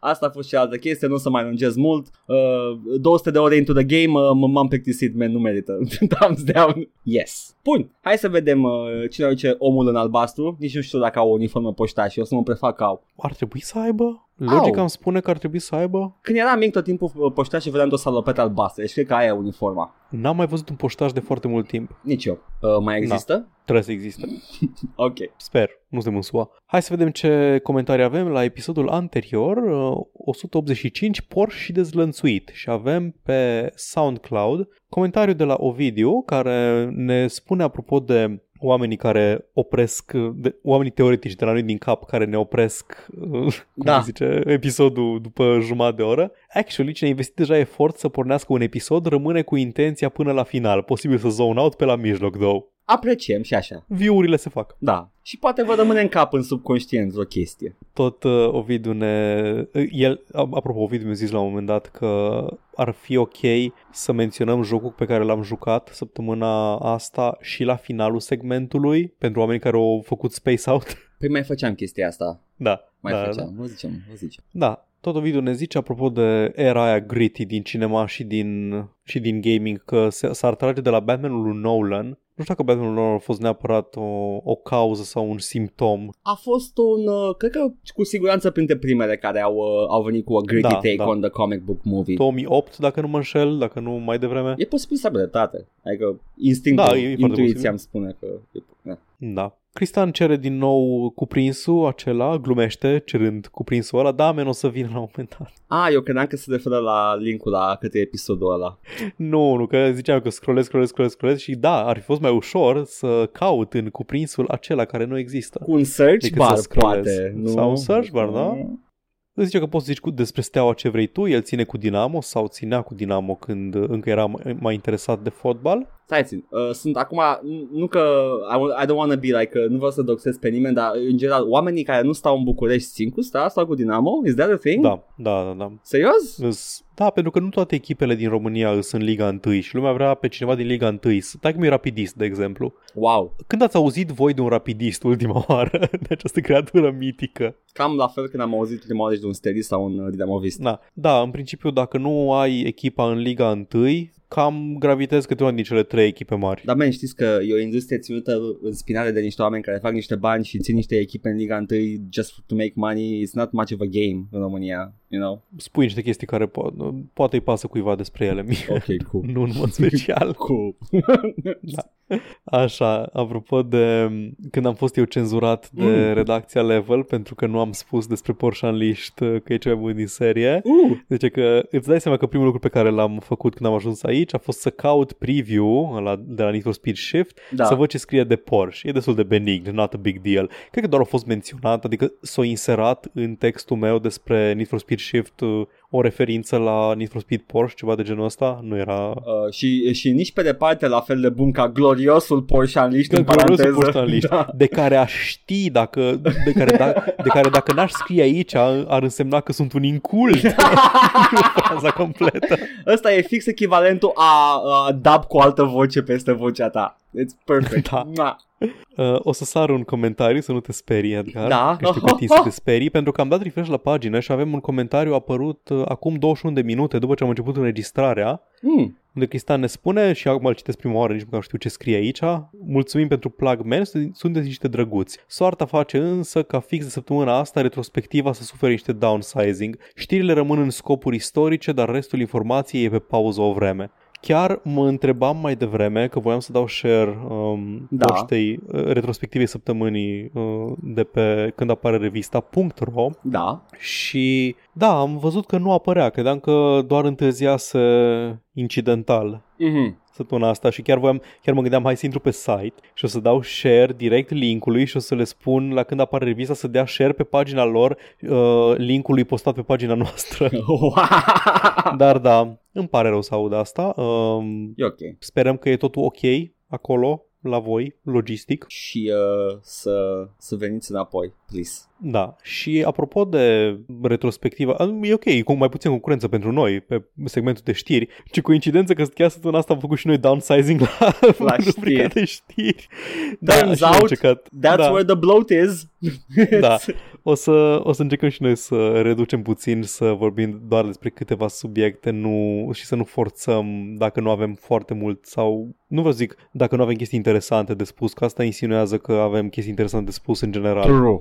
Asta a fost și altă chestie, nu o să mai lungesc mult. Uh, 200 de ore into the game, uh, m- m-am plictisit, man, nu merită. [LAUGHS] Thumbs down. Yes. Bun, hai să vedem uh, cine aduce omul în albastru. Nici nu știu dacă au o uniformă poștaș și o să mă prefac că au. Ar trebui să aibă? Logica Au. îmi spune că ar trebui să aibă. Când eram mic tot timpul uh, poștaș și vedeam o salopetă albastră, deci cred că aia e uniforma. N-am mai văzut un poștaș de foarte mult timp. Nici eu. Uh, mai există? Trebuie să existe. [LAUGHS] Ok. Sper, nu suntem în SUA. Hai să vedem ce comentarii avem la episodul anterior, uh, 185, Porsche și dezlănțuit. Și avem pe SoundCloud comentariu de la Ovidiu care ne spune apropo de oamenii care opresc, de, oamenii teoretici de la noi din cap care ne opresc, uh, cum Da. se zice, episodul după jumătate de oră. Actually, cine a investit deja efort să pornească un episod rămâne cu intenția până la final, posibil să zone out pe la mijloc, though. Apreciem și așa. Viurile se fac. Da. Și poate vă rămâne în cap în subconștient o chestie. Tot uh, Ovidiu ne... El, apropo, Ovidiu mi-a zis la un moment dat că ar fi ok să menționăm jocul pe care l-am jucat săptămâna asta și la finalul segmentului pentru oamenii care au făcut Space Out. [LAUGHS] Păi mai făceam chestia asta. Da. Mai da, făceam, da. vă zicem, vă zicem. Da, tot video ne zice apropo de era aia gritty din cinema și din, și din gaming că se, s-ar trage de la Batmanul lui Nolan. Nu știu dacă Batmanul Nolan a fost neapărat o, o cauză sau un simptom. A fost un, uh, cred că cu siguranță printre primele care au, uh, au venit cu a gritty Da, take da. on the comic book movie. 2008, dacă nu mă înșel, dacă nu mai devreme. E posibil să aibă dreptate. Adică instinctul, Da, e foarte intuiția posibil. îmi spune că... E, da. Da. Cristian cere din nou cuprinsul acela, glumește cerând cuprinsul ăla, da, men o să vină la un moment dat. A, eu credeam că se referă la linkul la către episodul ăla. Nu, nu, că ziceam că scrollez, scrollez, scrollez, scrollez și da, ar fi fost mai ușor să caut în cuprinsul acela care nu există. Cu un search Decât bar, să scrollezi. poate. Nu? Sau un search bar, da? Îți zice că poți să zici cu, despre steaua ce vrei tu, el ține cu Dinamo sau ținea cu Dinamo când încă era mai, mai interesat de fotbal. Stai țin, uh, sunt acum, n- nu că I, wa- I don't wanna be like, uh, nu vreau să doxez pe nimeni, dar în general, oamenii care nu stau în București țin cu sta, stau cu Dinamo? Is that a thing? Da, da, da, da. Serios? Îs- Da, pentru că nu toate echipele din România sunt în Liga 1 și lumea vrea pe cineva din Liga 1. Stai cum e rapidist, de exemplu. Wow. Când ați auzit voi de un rapidist ultima [LAUGHS] oară, de această creatură mitică? Cam la fel când am auzit prima oară de un stelist sau un uh, dinamovist. Da, da, în principiu, dacă nu ai echipa în Liga 1, cam gravitezi câte una din cele trei echipe mari. Dar, men, știți că e o industrie ținută în spinare de niște oameni care fac niște bani și țin niște echipe în Liga 1 just to make money. It's not much of a game în România, you know? Spui niște chestii care po- poate îi pasă cuiva despre ele, mie. Ok, cool. [LAUGHS] nu în mod special. [LAUGHS] cool. Așa, apropo de când am fost eu cenzurat de Mm. redacția Level pentru că nu am spus despre Porsche Unleashed că e cel mai bun din serie. uh, Deci că îți dai seama că primul lucru pe care l-am făcut când am ajuns aici a fost să caut preview la, de la Need for Speed Shift da. să văd ce scrie de Porsche. E destul de benign, not a big deal. Cred că doar a fost menționat, adică s-a inserat în textul meu despre Need for Speed Shift uh, o referință la Need for Speed Porsche, ceva de genul ăsta. Nu era... Uh, și, și nici pe departe la fel de bun ca gloriosul Porsche Unleashed în Gloriosul paranteză. Porsche Unleashed, [LAUGHS] Da. de care aș ști dacă, de care, da, de care dacă n-aș scrie aici ar însemna că sunt un incult. [LAUGHS] Nu fraza completă. Ăsta e fix echivalentul a, a dub cu altă voce peste vocea ta. It's perfect. [LAUGHS] Da. Mua. Uh, o să sar un comentariu să nu te sperii, Edgar. Da. Că știu că tins să te sperii, pentru că am dat refresh la pagină și avem un comentariu apărut uh, acum 21 de minute după ce am început înregistrarea, Mm. unde Cristian ne spune, și acum îl citesc prima oară, nici nu știu ce scrie aici, mulțumim pentru plug man, sunteți niște drăguți. Soarta face însă ca fix de săptămâna asta retrospectiva să sufere niște downsizing. Știrile rămân în scopuri istorice, dar restul informației e pe pauză o vreme. Chiar mă întrebam mai devreme că voiam să dau share um, Da. postei uh, retrospectivei săptămânii uh, de pe când apare revista .ro Da. și da, am văzut că nu apărea, credeam că doar întârziase incidental Mm-hmm. Săptămâna asta și chiar, voiam, chiar mă gândeam hai să intru pe site și o să dau share direct linkului și o să le spun la când apare revista să dea share pe pagina lor uh, linkului postat pe pagina noastră. [LAUGHS] Dar da, îmi pare rău să aud asta. Um, e ok. sperăm că e totul ok acolo, la voi, logistic. Și uh, să, să veniți înapoi, please. Da, și apropo de retrospectiva, a, e ok, cu mai puțin concurență pentru noi pe segmentul de știri, ci coincidență că chiar săptămâna asta am făcut și noi downsizing la, La [LAUGHS] rubrica știri. de știri. Turns și am out, încercat, That's da, where the bloat is. da. [LAUGHS] O să, o să încercăm și noi să reducem puțin, să vorbim doar despre câteva subiecte nu, și să nu forțăm dacă nu avem foarte mult sau, nu vreau să zic, dacă nu avem chestii interesante de spus, că asta insinuează că avem chestii interesante de spus în general. True.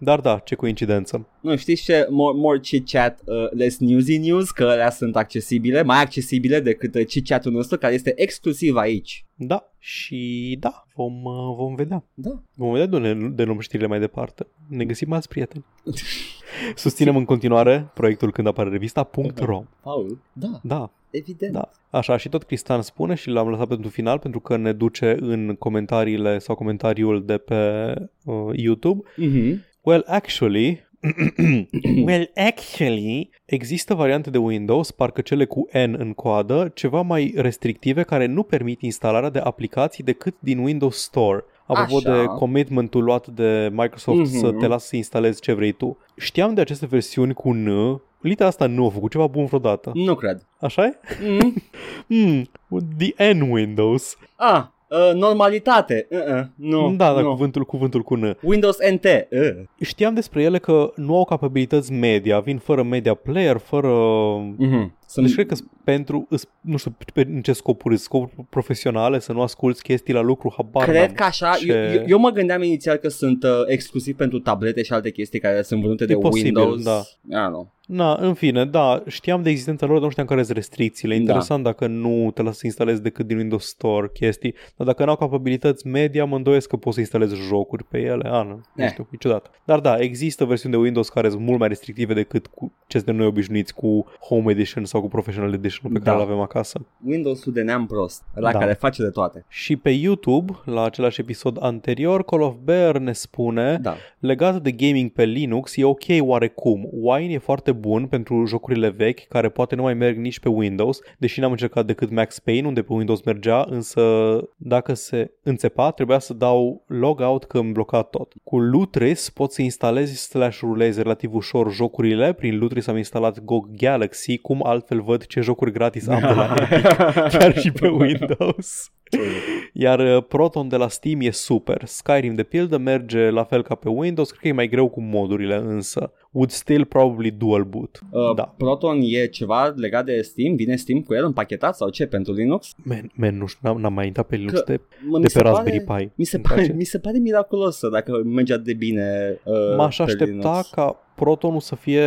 Dar da, ce coincidență. Nu, știți ce? More, more chit-chat, uh, less newsy news, că alea sunt accesibile, mai accesibile decât uh, chit-chat-ul nostru, care este exclusiv aici. Da, și da, vom, uh, vom vedea. Da. Vom vedea de unde de luăm știrile mai departe. Ne găsim alți prieteni. [LAUGHS] Susținem în continuare proiectul când apare revista .ro. Paul? Da, Da, evident. da. Așa, și tot Cristian spune și l-am lăsat pentru final pentru că ne duce în comentariile sau comentariul de pe uh, YouTube. Mm-hmm. Well, actually, [CLEARS THROAT] well, actually, există variante de Windows, parcă cele cu N în coadă, ceva mai restrictive care nu permit instalarea de aplicații decât din Windows Store. Apropo Așa. de commitmentul luat de Microsoft Mhm. să te lasă să instalezi ce vrei tu. Știam de aceste versiuni cu N, litera asta nu a făcut ceva bun vreodată. Nu cred. așa e? [LAUGHS] Mm. Mm, the N Windows. Ah, uh, normalitate. Uh-uh. Nu, da, da, nu. cuvântul, cuvântul cu N. Windows NT. Uh. Știam despre ele că nu au capabilități media, vin fără media player, fără... Mm-hmm. Sunt... Deci cred că sunt pentru, îs- nu știu pe, în ce scopuri, sunt scopuri profesionale, să nu asculti chestii la lucru, habar Cred n-am. că așa, Ce- eu, eu, eu mă gândeam inițial că sunt uh, exclusiv pentru tablete și alte chestii care sunt vândute de posibil, Windows. da. Ah, nu. Na, în fine, da, știam de existența lor, dar nu știam care sunt restricțiile. Da. Interesant dacă nu te lasă să instalezi decât din Windows Store chestii, dar dacă nu au capabilități media, mă îndoiesc că poți să instalezi jocuri pe ele. A, nu, nu Eh. știu, niciodată. Dar da, există versiuni de Windows care sunt mult mai restrictive decât cu ce suntem noi obișnuiți cu Home Edition sau cu Professional Edition pe care Da. îl avem acasă. Windows-ul de neam prost, la Da. care face de toate. Și pe YouTube, la același episod anterior, Call of Bear ne spune Da. Legat de gaming pe Linux, e ok oarecum. Wine e foarte bun pentru jocurile vechi, care poate nu mai merg nici pe Windows, deși n-am încercat decât Max Payne, unde pe Windows mergea, însă dacă se înțepa, trebuia să dau logout că îmi bloca tot. Cu Lutris poți să instalezi slash rulezi relativ ușor jocurile. Prin Lutris am instalat GOG Galaxy, cum altfel văd ce jocuri gratis am de la [LAUGHS] Epic, chiar și pe Windows. Iar uh, Proton de la Steam e super. Skyrim de pildă merge la fel ca pe Windows, cred că e mai greu cu modurile însă. Would still probably dual boot. Uh, Da. Proton e ceva legat de Steam? Vine Steam cu el împachetat sau ce pentru Linux? Man, man nu știu, n-am, n-am mai intrat pe Linux Că- de, Mă, de pe Raspberry Pi. Mi se, Îmi pare, place. mi se pare miraculos dacă mergea de bine uh, M-aș pe aștepta Linux. ca Protonul să fie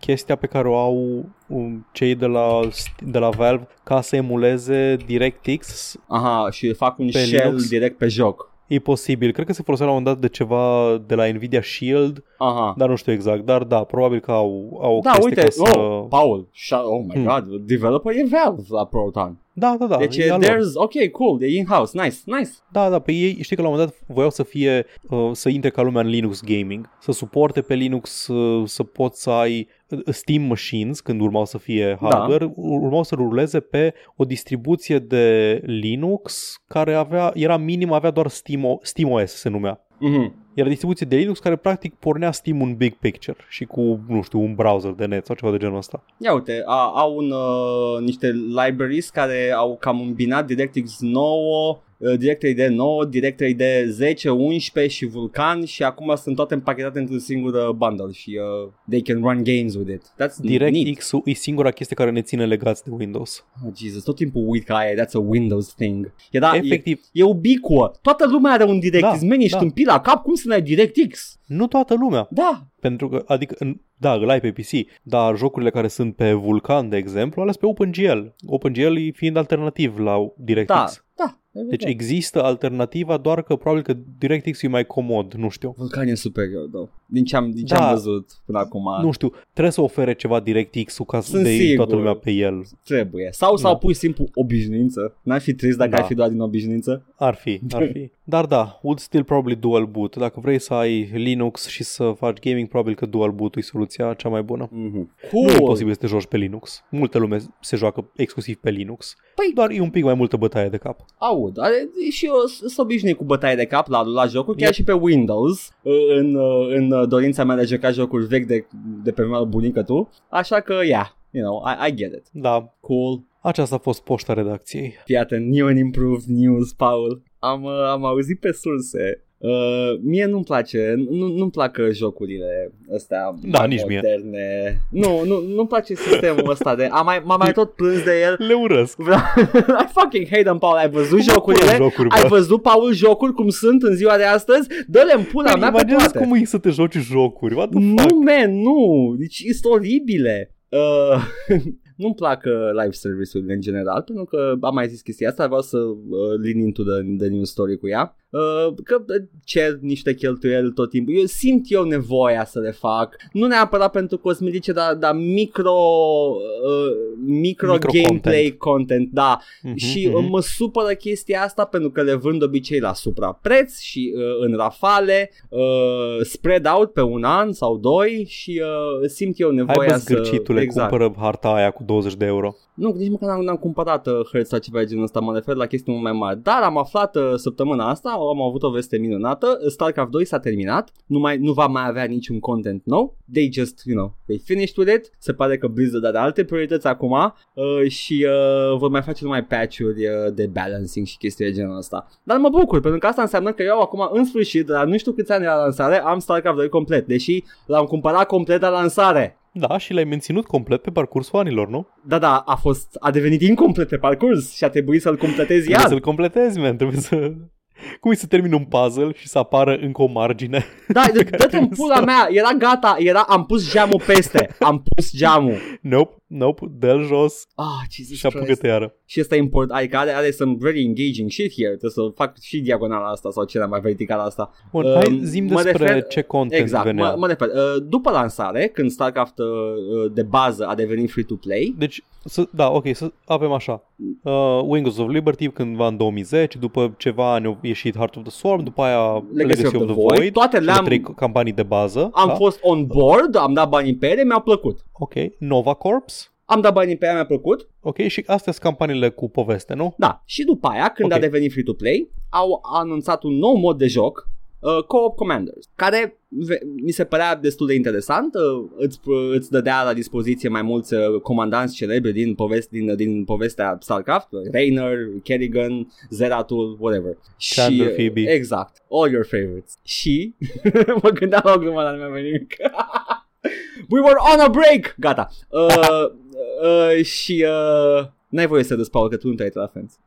chestia pe care o au um, cei de la, de la Valve ca să emuleze DirectX. Aha, și fac un Pe shell Linux? direct pe joc. E posibil. Cred că se folosea la un moment dat de ceva de la Nvidia Shield, Aha. dar nu știu exact. Dar da, probabil că au, au o Da, chestie uite, ca să... oh, Paul, sh- oh my Hmm. god, developer e Valve la Proton. Da, da, da. deci e e, al lor. there's, ok, cool, e in-house, nice, nice. Da, da, pe ei știi că la un moment dat voiau să fie, uh, să intre ca lumea în Linux Gaming, să suporte pe Linux, uh, să poți să ai uh, Steam Machines, când urmau să fie Da. hardware, urmau să ruleze pe o distribuție de Linux care avea, era minim, avea doar Steam, SteamOS se numea. Mhm. Era distribuție de Linux care practic pornea Steam un big picture și cu, nu știu, un browser de net sau ceva de genul ăsta. Ia uite, a, au un, uh, niște libraries care au cam îmbinat DirectX 9, uh, DirectX 9, DirectX 10, 11 și Vulkan și acum sunt toate împachetate într-un singur uh, bundle și uh, they can run games with it. That's neat. DirectX e singura chestie care ne ține legați de Windows. Oh, Jesus, tot timpul uit că aia, that's a Windows thing. E, da, Efectiv, e, e ubicuă. Toată lumea are un DirectX. Da, Man, ești da. un pila cap, cum să n-ai DirectX? nu toată lumea. Da, Pentru că, adică, în, da, îl ai pe PC, dar jocurile care sunt pe Vulkan, de exemplu, ales pe OpenGL. OpenGL fiind alternativ la DirectX. da, da. Deci există alternativa, doar că probabil că DirectX e mai comod, nu știu. Vulcan e superior, da. Din ce am, din ce Da. am văzut până acum. Nu știu, trebuie să ofere ceva DirectX-ul ca să Sunt de sigur. toată lumea pe el. Trebuie. Sau, sau Da. pur și simplu obișnuință. N-ar fi trist dacă Da. ar fi doar din obișnuință. Ar fi, ar [LAUGHS] fi. Dar da, would still probably dual boot. Dacă vrei să ai Linux și să faci gaming, probabil că dual boot e soluția cea mai bună. Mm-hmm. Nu e Cool. posibil să te joci pe Linux. Multă lume se joacă exclusiv pe Linux. Păi- Doar e un pic mai multă bătaie de cap. Aud. Are, și eu sunt obișnuit cu bătaie de cap la, la jocuri, chiar Yep. și pe Windows, în, în dorința mea de a juca jocuri vechi de, de pe vremea bunică tu. Așa că, yeah, you know, I, I get it. Da, Cool. aceasta a fost poșta redacției. Fii atent, new and improved news, Paul. Am, uh, am auzit pe surse. Uh, mie nu-mi place, nu, nu-mi plac uh, jocurile astea Da, mai nici mie. moderne. Nu, nu, nu-mi place sistemul ăsta de... Am mai, m-am mai tot plâns de el. Le urăsc. Vreau... [LAUGHS] I fucking hate them, Paul. Ai văzut Cum jocurile? pune jocuri, bă? Ai văzut, Paul, jocuri cum sunt în ziua de astăzi? Dă-le în pula mea pe Imaginează toate. cum e să te joci jocuri. What the fuck? Nu, man, nu. Deci sunt oribile. Uh, [LAUGHS] nu-mi plac uh, live service-urile în general, pentru că am mai zis chestia asta, vreau să uh, lin into the, the news story cu ea. Uh, că cer niște cheltuieli tot timpul. Eu simt eu nevoia să le fac. Nu neapărat pentru cosmetice, dar, dar micro, uh, micro, micro gameplay content. content, da. Uh-huh, și uh-huh. mă supără chestia asta pentru că le vând obicei la suprapreț și uh, în rafale, uh, spread out pe un an sau doi și uh, simt eu nevoia Hai, bă, să... exact. cumpără harta aia cu 20 de euro. Nu, nici măcar n-am, n-am cumpărat uh, hărți sau ceva de genul ăsta, mă refer la chestii mult mai mari. Dar am aflat uh, săptămâna asta, am avut o veste minunată, StarCraft 2 s-a terminat, nu, mai, nu va mai avea niciun content nou, they just, you know, they finished with it, se pare că Blizzard are alte priorități acum uh, și uh, vor mai face numai patch-uri uh, de balancing și chestii de genul ăsta. Dar mă bucur, pentru că asta înseamnă că eu acum, în sfârșit, la nu știu câți ani la lansare, am StarCraft 2 complet, deși l-am cumpărat complet la lansare. Da, și l-ai menținut complet pe parcursul anilor, nu? Da, da, a fost, a devenit incomplet pe parcurs și a trebuit să-l completezi iar. Trebuie să-l completezi, man, trebuie să... Cum e să termin un puzzle și să apară încă o margine? Da, [LAUGHS] dă-te în pula mea, era gata, era, am pus geamul peste, am pus geamul. Nope, nope, dă-l jos ah, Jesus și apucă-te iară. Și asta e important, adică are, are some very engaging shit here, trebuie să fac și diagonala asta sau ceva mai verticală asta. Bun, uh, hai zim despre refer, ce content exact, venea. Mă, mă refer, uh, după lansare, când StarCraft uh, de bază a devenit free-to-play. Deci, să, da, ok, să avem așa. Uh, Wings of Liberty cândva în 2010, după ceva ani a ieșit Heart of the Swarm, după aia Legacy, Legacy of, of the Void, Void toate le-am... trei campanii de bază. Am da? fost on board, am dat bani pe ele, mi-au plăcut. Ok, Nova Corps? Am dat banii pe ea, mi-a plăcut. Ok, și astea sunt campaniile cu poveste, nu? Da, și după aia, când okay. a devenit free-to-play, au anunțat un nou mod de joc, uh, Co-op Commanders, care mi se părea destul de interesant, uh, îți, uh, îți dădea la dispoziție mai mulți uh, comandanți celebri din, poveste, din, din povestea StarCraft, Rainer, Kerrigan, Zeratul, whatever. Chandler, și, Phoebe. Exact, all your favorites. Și [LAUGHS] mă gândeam la o glumă, dar nu mi-a venit. [LAUGHS] We were on a break! Gata. Uh, uh, și uh, N-ai voie să râzi, Paul, că tu nu te-ai la [LAUGHS] Friends.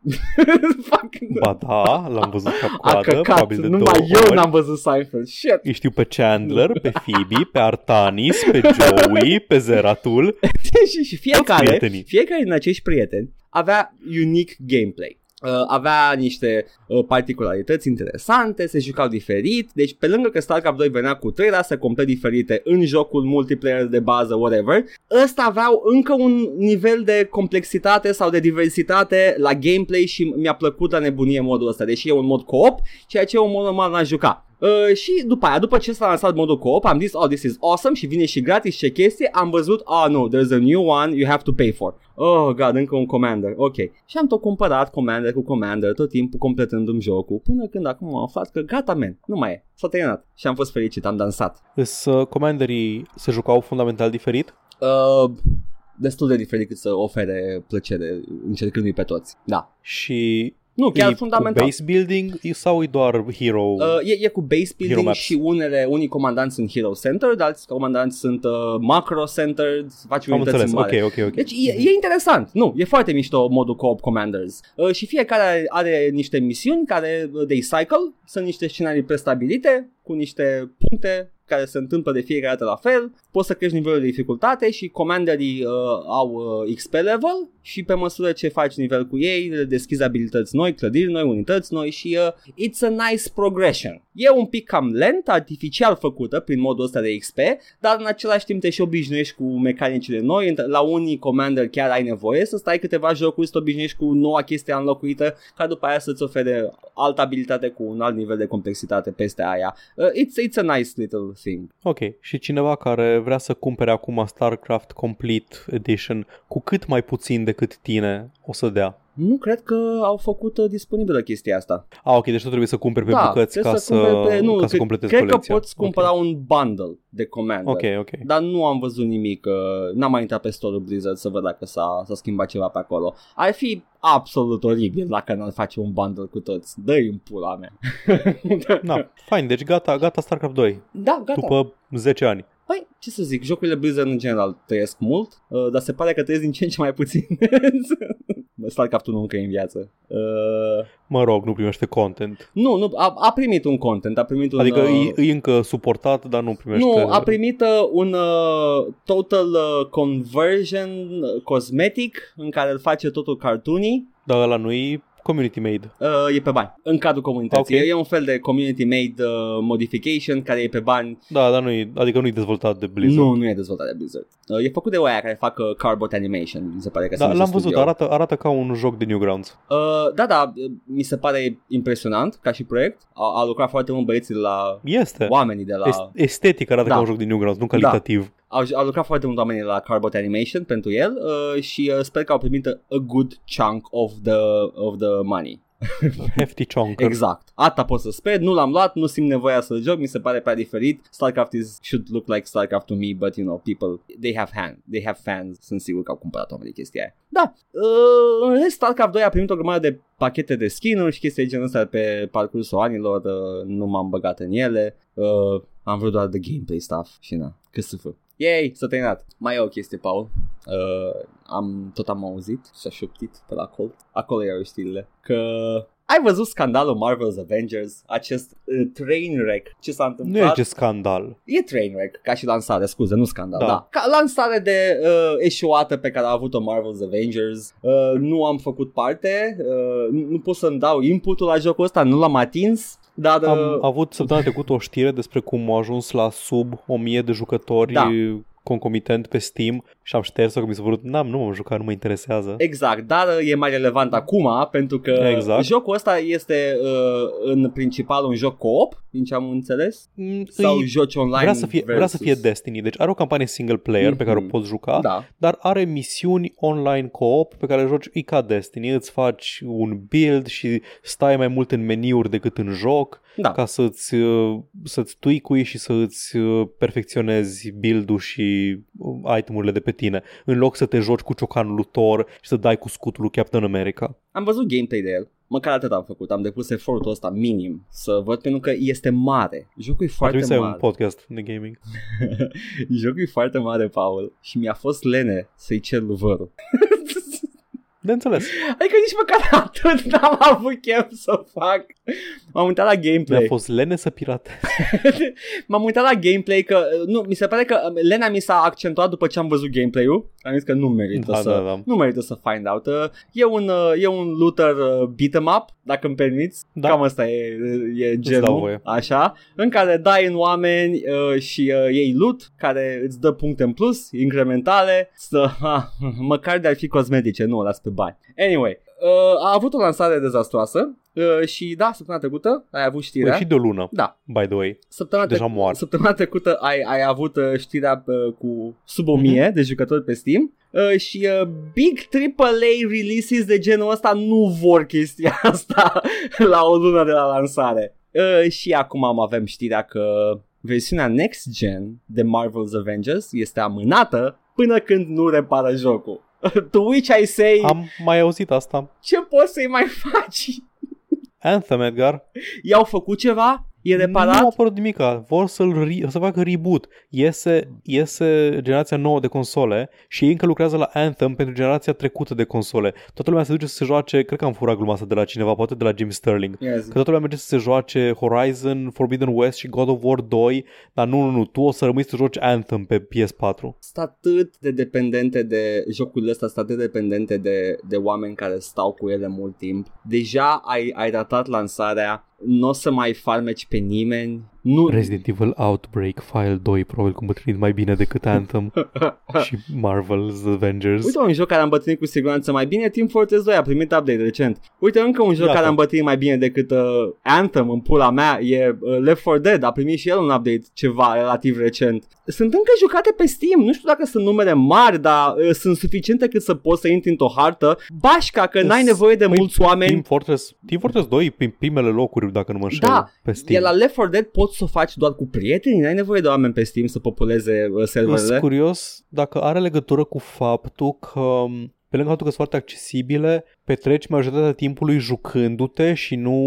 ba da, l-am văzut ca coadă, căcat, probabil de numai două eu ori. n-am văzut Seinfeld, shit. Îi știu pe Chandler, pe Phoebe, pe Artanis, pe Joey, pe Zeratul. [LAUGHS] și, și fiecare, fiecare din acești prieteni avea unique gameplay uh, avea niște uh, particularități interesante, se jucau diferit, deci pe lângă că StarCraft 2 venea cu trei rase complet diferite în jocul multiplayer de bază, whatever, ăsta aveau încă un nivel de complexitate sau de diversitate la gameplay și mi-a plăcut la nebunie modul ăsta, deși e un mod co-op, ceea ce e un mod normal n-aș juca. Uh, și după aia, după ce s-a lansat modul co-op, am zis, oh, this is awesome și vine și gratis ce chestie, am văzut, ah, oh, no, there's a new one you have to pay for. Oh, god, încă un commander, ok. Și am tot cumpărat commander cu commander, tot timpul completându-mi jocul, până când acum am aflat că gata, man, nu mai e, s-a terminat. Și am fost fericit, am dansat. Îs uh, commanderii se jucau fundamental diferit? Uh, destul de diferit cât să ofere plăcere încercându-i pe toți, da. Și nu, chiar e fundamental. Cu base building sau e doar hero? Uh, e, e cu base building și unele, unii comandanți sunt hero centered, alți comandanți sunt uh, macro centered, faci Am unități înțeles, mare. ok, ok, ok. Deci e, e interesant. Nu, e foarte mișto modul co-op commanders. Uh, și fiecare are, are niște misiuni care uh, they cycle, sunt niște scenarii prestabilite cu niște puncte care se întâmplă de fiecare dată la fel, poți să crești nivelul de dificultate și comanderii uh, au uh, XP level și pe măsură ce faci nivel cu ei, deschizi abilități noi, clădiri noi, unități noi și uh, it's a nice progression. E un pic cam lent, artificial făcută prin modul ăsta de XP, dar în același timp te și obișnuiești cu mecanicile noi. La unii commander chiar ai nevoie să stai câteva jocuri să te obișnuiești cu noua chestie înlocuită, ca după aia să-ți ofere altă abilitate cu un alt nivel de complexitate peste aia. Uh, it's, it's a nice little thing. Ok, și cineva care vrea să cumpere acum StarCraft Complete Edition cu cât mai puțin decât tine o să dea? Nu cred că au făcut uh, disponibilă chestia asta. Ah, ok, deci tu trebuie să cumperi pe da, bucăți ca să, să, pe, nu, ca să completezi cred colecția. că poți cumpăra okay. un bundle de commander. Ok, ok. Dar nu am văzut nimic, uh, n-am mai intrat pe store Blizzard să văd dacă s-a, s-a schimbat ceva pe acolo. Ar fi absolut oribil dacă n-ar face un bundle cu toți. Dă-i în pula mea. [LAUGHS] da, fain, deci gata, gata StarCraft 2. Da, gata. După 10 ani. Păi, ce să zic, jocurile Blizzard în general trăiesc mult, uh, dar se pare că trăiesc din ce în ce mai puțin. [LAUGHS] StarCraft-ul nu încă e în viață. Uh... Mă rog, nu primește content. Nu, nu a, a primit un content, a primit un... Adică uh... e, e încă suportat, dar nu primește... Nu, a primit uh, un uh, total uh, conversion cosmetic în care îl face totul cartoony. Dar ăla nu e community made? Uh, e pe bani, în cadrul comunității. Ok. E un fel de community made uh, modification care e pe bani. Da, dar nu e, adică nu e dezvoltat de Blizzard. Nu, nu e dezvoltat de Blizzard. Uh, e făcut de oia care fac uh, Carbot Animation, mi se pare că se Da, numește l-am văzut, studio. arată, arată ca un joc de Newgrounds. Uh, da, da, uh, mi se pare impresionant ca și proiect. A, a lucrat foarte mult băieții de la Este. oamenii de la... Est- estetic arată Da. ca un joc de Newgrounds, nu calitativ. Au, au lucrat foarte mult oamenii la Carbot Animation pentru el uh, și uh, sper că au primit a good chunk of the, of the money. [LAUGHS] Hefty chonker. Exact. Asta pot să sper, nu l-am luat, nu simt nevoia să-l joc, mi se pare prea diferit. StarCraft is, should look like StarCraft to me, but you know, people, they have hand, they have fans, sunt sigur că au cumpărat oamenii chestia aia. Da, uh, în rest StarCraft 2 a primit o grămadă de pachete de skin-uri și chestii de genul ăsta pe parcursul anilor, uh, nu m-am băgat în ele, uh, am vrut doar de gameplay stuff și na, cât să fă. Yay, s-a terminat. Mai e o chestie, Paul. Uh, am tot am auzit și a șoptit pe la acolo. Acolo erau știrile. Că ai văzut scandalul Marvel's Avengers? Acest uh, train wreck. Ce s-a Nu întâmplat? e ce scandal. E train wreck, ca și lansare, scuze, nu scandal, da. Da. da. Ca lansare de uh, eșuată pe care a avut-o Marvel's Avengers, uh, nu am făcut parte, uh, nu, nu pot să-mi dau inputul la jocul ăsta, nu l-am atins, dar... Uh, Am avut săptămâna trecută o știre despre cum au ajuns la sub 1000 de jucători Da. Concomitent pe Steam și am șters-o că mi s-a părut, n-am, nu m-am jucat, nu mă interesează. Exact, dar uh, e mai relevant acum pentru că Exact. jocul ăsta este uh, în principal un joc co-op, din ce am înțeles, Mm, sau îi- joci online vrea, să fie, vrea să versus- fie Destiny, deci are o campanie single player pe care o Mhm. poți juca, Da, dar are misiuni online co-op pe care le joci e ca Destiny, îți faci un build și stai mai mult în meniuri decât în joc da. ca să-ți, uh, să-ți tweak și să îți uh, perfecționezi build-ul și uh, itemurile de pe tine, în loc să te joci cu ciocanul lui Thor și să dai cu scutul lui Captain America. Am văzut gameplay de el. Măcar atât am făcut, am depus efortul ăsta minim să văd pentru că este mare. Jocul e Ar foarte trebui să ai un mare. podcast de gaming. [LAUGHS] Jocul e foarte mare, Paul. Și mi-a fost lene să-i cer luvărul. [LAUGHS] De înțeles. Adică nici măcar [LAUGHS] atât n-am avut chef să fac. M-am uitat la gameplay. Mi-a fost lene să pirate. [LAUGHS] M-am uitat la gameplay că, nu, mi se pare că um, Lena mi s-a accentuat după ce am văzut gameplay-ul. Am zis că nu merită Da, să, da, da. nu merită să find out. Uh, E un, uh, e un looter uh, beat 'em up, dacă îmi permiți. Da. Cam asta e, e dau genul, voie. așa, în care dai în oameni uh, și uh, iei loot, care îți dă puncte în plus, incrementale, să, [LAUGHS] ha, măcar de ar fi cosmetice, nu o las pe bani. Anyway, uh, a avut o lansare dezastroasă uh, și da, săptămâna trecută ai avut știrea. Păi și de o lună, Da, by the way. Săptămâna, Deja trec- moar. săptămâna trecută ai, ai avut uh, știrea uh, cu sub 1000 Mhm. de jucători pe Steam uh, și uh, big AAA releases de genul ăsta nu vor chestia [LAUGHS] asta la o lună de la lansare. Uh, și acum am avem știrea că versiunea next gen de Marvel's Avengers este amânată până când nu repară jocul. [LAUGHS] to which I say, Am mai auzit asta. ce poți să-i mai faci? Anthem, Edgar, I-au făcut ceva? E reparat? nu a apărut nimica. Vor să-l re- să facă reboot. Iese, iese generația nouă de console și ei încă lucrează la Anthem pentru generația trecută de console. Toată lumea se duce să se joace, cred că am furat gluma asta de la cineva, poate de la Jim Sterling. Yes. Că toată lumea merge să se joace Horizon, Forbidden West și God of War 2, dar nu, nu, nu, tu o să rămâi să joci Anthem pe PS4. sunt atât de dependente de jocurile astea, sunt atât de dependente de, de oameni care stau cu ele mult timp. Deja ai, ai ratat lansarea, nu o să mai farmeci pe nimeni. Nu, Resident Evil Outbreak File 2 probabil cum îmbătrânit mai bine decât Anthem [LAUGHS] și Marvel's Avengers. Uite un joc care a îmbătrânit cu siguranță mai bine, Team Fortress 2 a primit update recent. Uite încă un joc Iată. care a îmbătrânit mai bine decât uh, Anthem în pula mea, e uh, Left 4 Dead, a primit și el un update ceva relativ recent. Sunt încă jucate pe Steam, nu știu dacă sunt numere mari, dar uh, sunt suficiente cât să poți să intri într-o hartă. Bașca că n-ai nevoie de Păi, mulți oameni. Team Fortress, Team Fortress 2 e prin primele locuri, dacă nu mă înșel, Da, pe Steam. E la Left 4 Dead poți să o faci doar cu prieteni, n-ai nevoie de oameni pe Steam să populeze uh, Sunt serverele. curios dacă are legătură cu faptul că pe lângă faptul că sunt foarte accesibile, petreci majoritatea timpului jucându-te și nu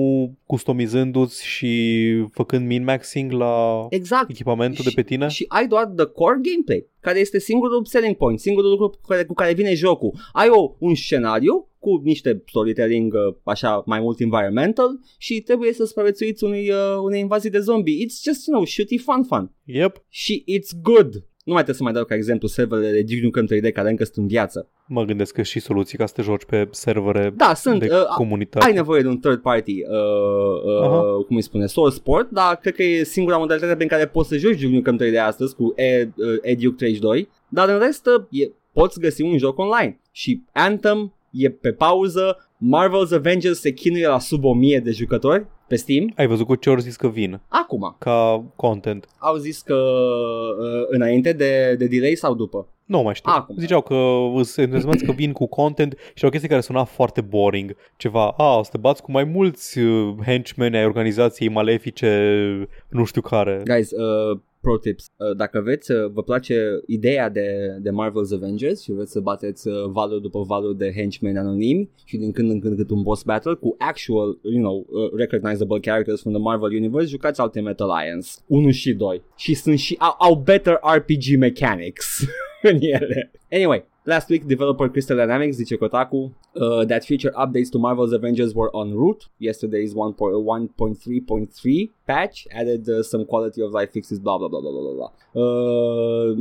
customizându-ți și făcând min-maxing la Exact. echipamentul Și- de pe tine. Și ai doar the core gameplay, care este singurul selling point, singurul lucru cu care, cu care vine jocul. Ai o, un scenariu cu niște storytelling uh, așa mai mult environmental și trebuie să supraviețuiți unei, uh, unei invazii de zombie. It's just, you know, shooty fun fun. Yep. Și it's good. Nu mai trebuie să mai dau ca exemplu serverele de Duke Nukem 3D care încă sunt în viață. Mă gândesc că și soluții ca să te joci pe servere Da, sunt. de Uh, comunitate. ai nevoie de un third party, uh, Aha. uh, cum îi spune, source port, dar cred că e singura modalitate prin care poți să joci Duke Nukem 3 de astăzi cu Ed, uh, Eduke 32, dar în rest uh, e, poți găsi un joc online și Anthem e pe pauză, Marvel's Avengers se chinuie la sub 1000 de jucători pe Steam. Ai văzut cu ce ori zis că vin Acum, ca content. au zis că uh, înainte de, de delay sau după? Nu mai știu. Acum. Ziceau că îs entuziasmați că vin cu content și o chestie care suna foarte boring. Ceva, a, o să te bați cu mai mulți uh, henchmen ai organizației malefice, nu știu care. Guys, uh, pro tips. Uh, dacă veți, uh, vă place ideea de, de Marvel's Avengers și vreți să bateți uh, valuri după valuri de henchmen anonimi și din când în când cât un boss battle cu actual, you know, uh, recognizable characters from the Marvel Universe, jucați Ultimate Alliance 1 și 2. Și sunt și au, au better RPG mechanics [LAUGHS] în ele. Anyway, Last week, developer Crystal Dynamics, zice Kotaku, uh, that future updates to Marvel's Avengers were en route. Yesterday's 1.1.3.3 patch added uh, some quality of life fixes, blah blah blah blah blah blah. Uh,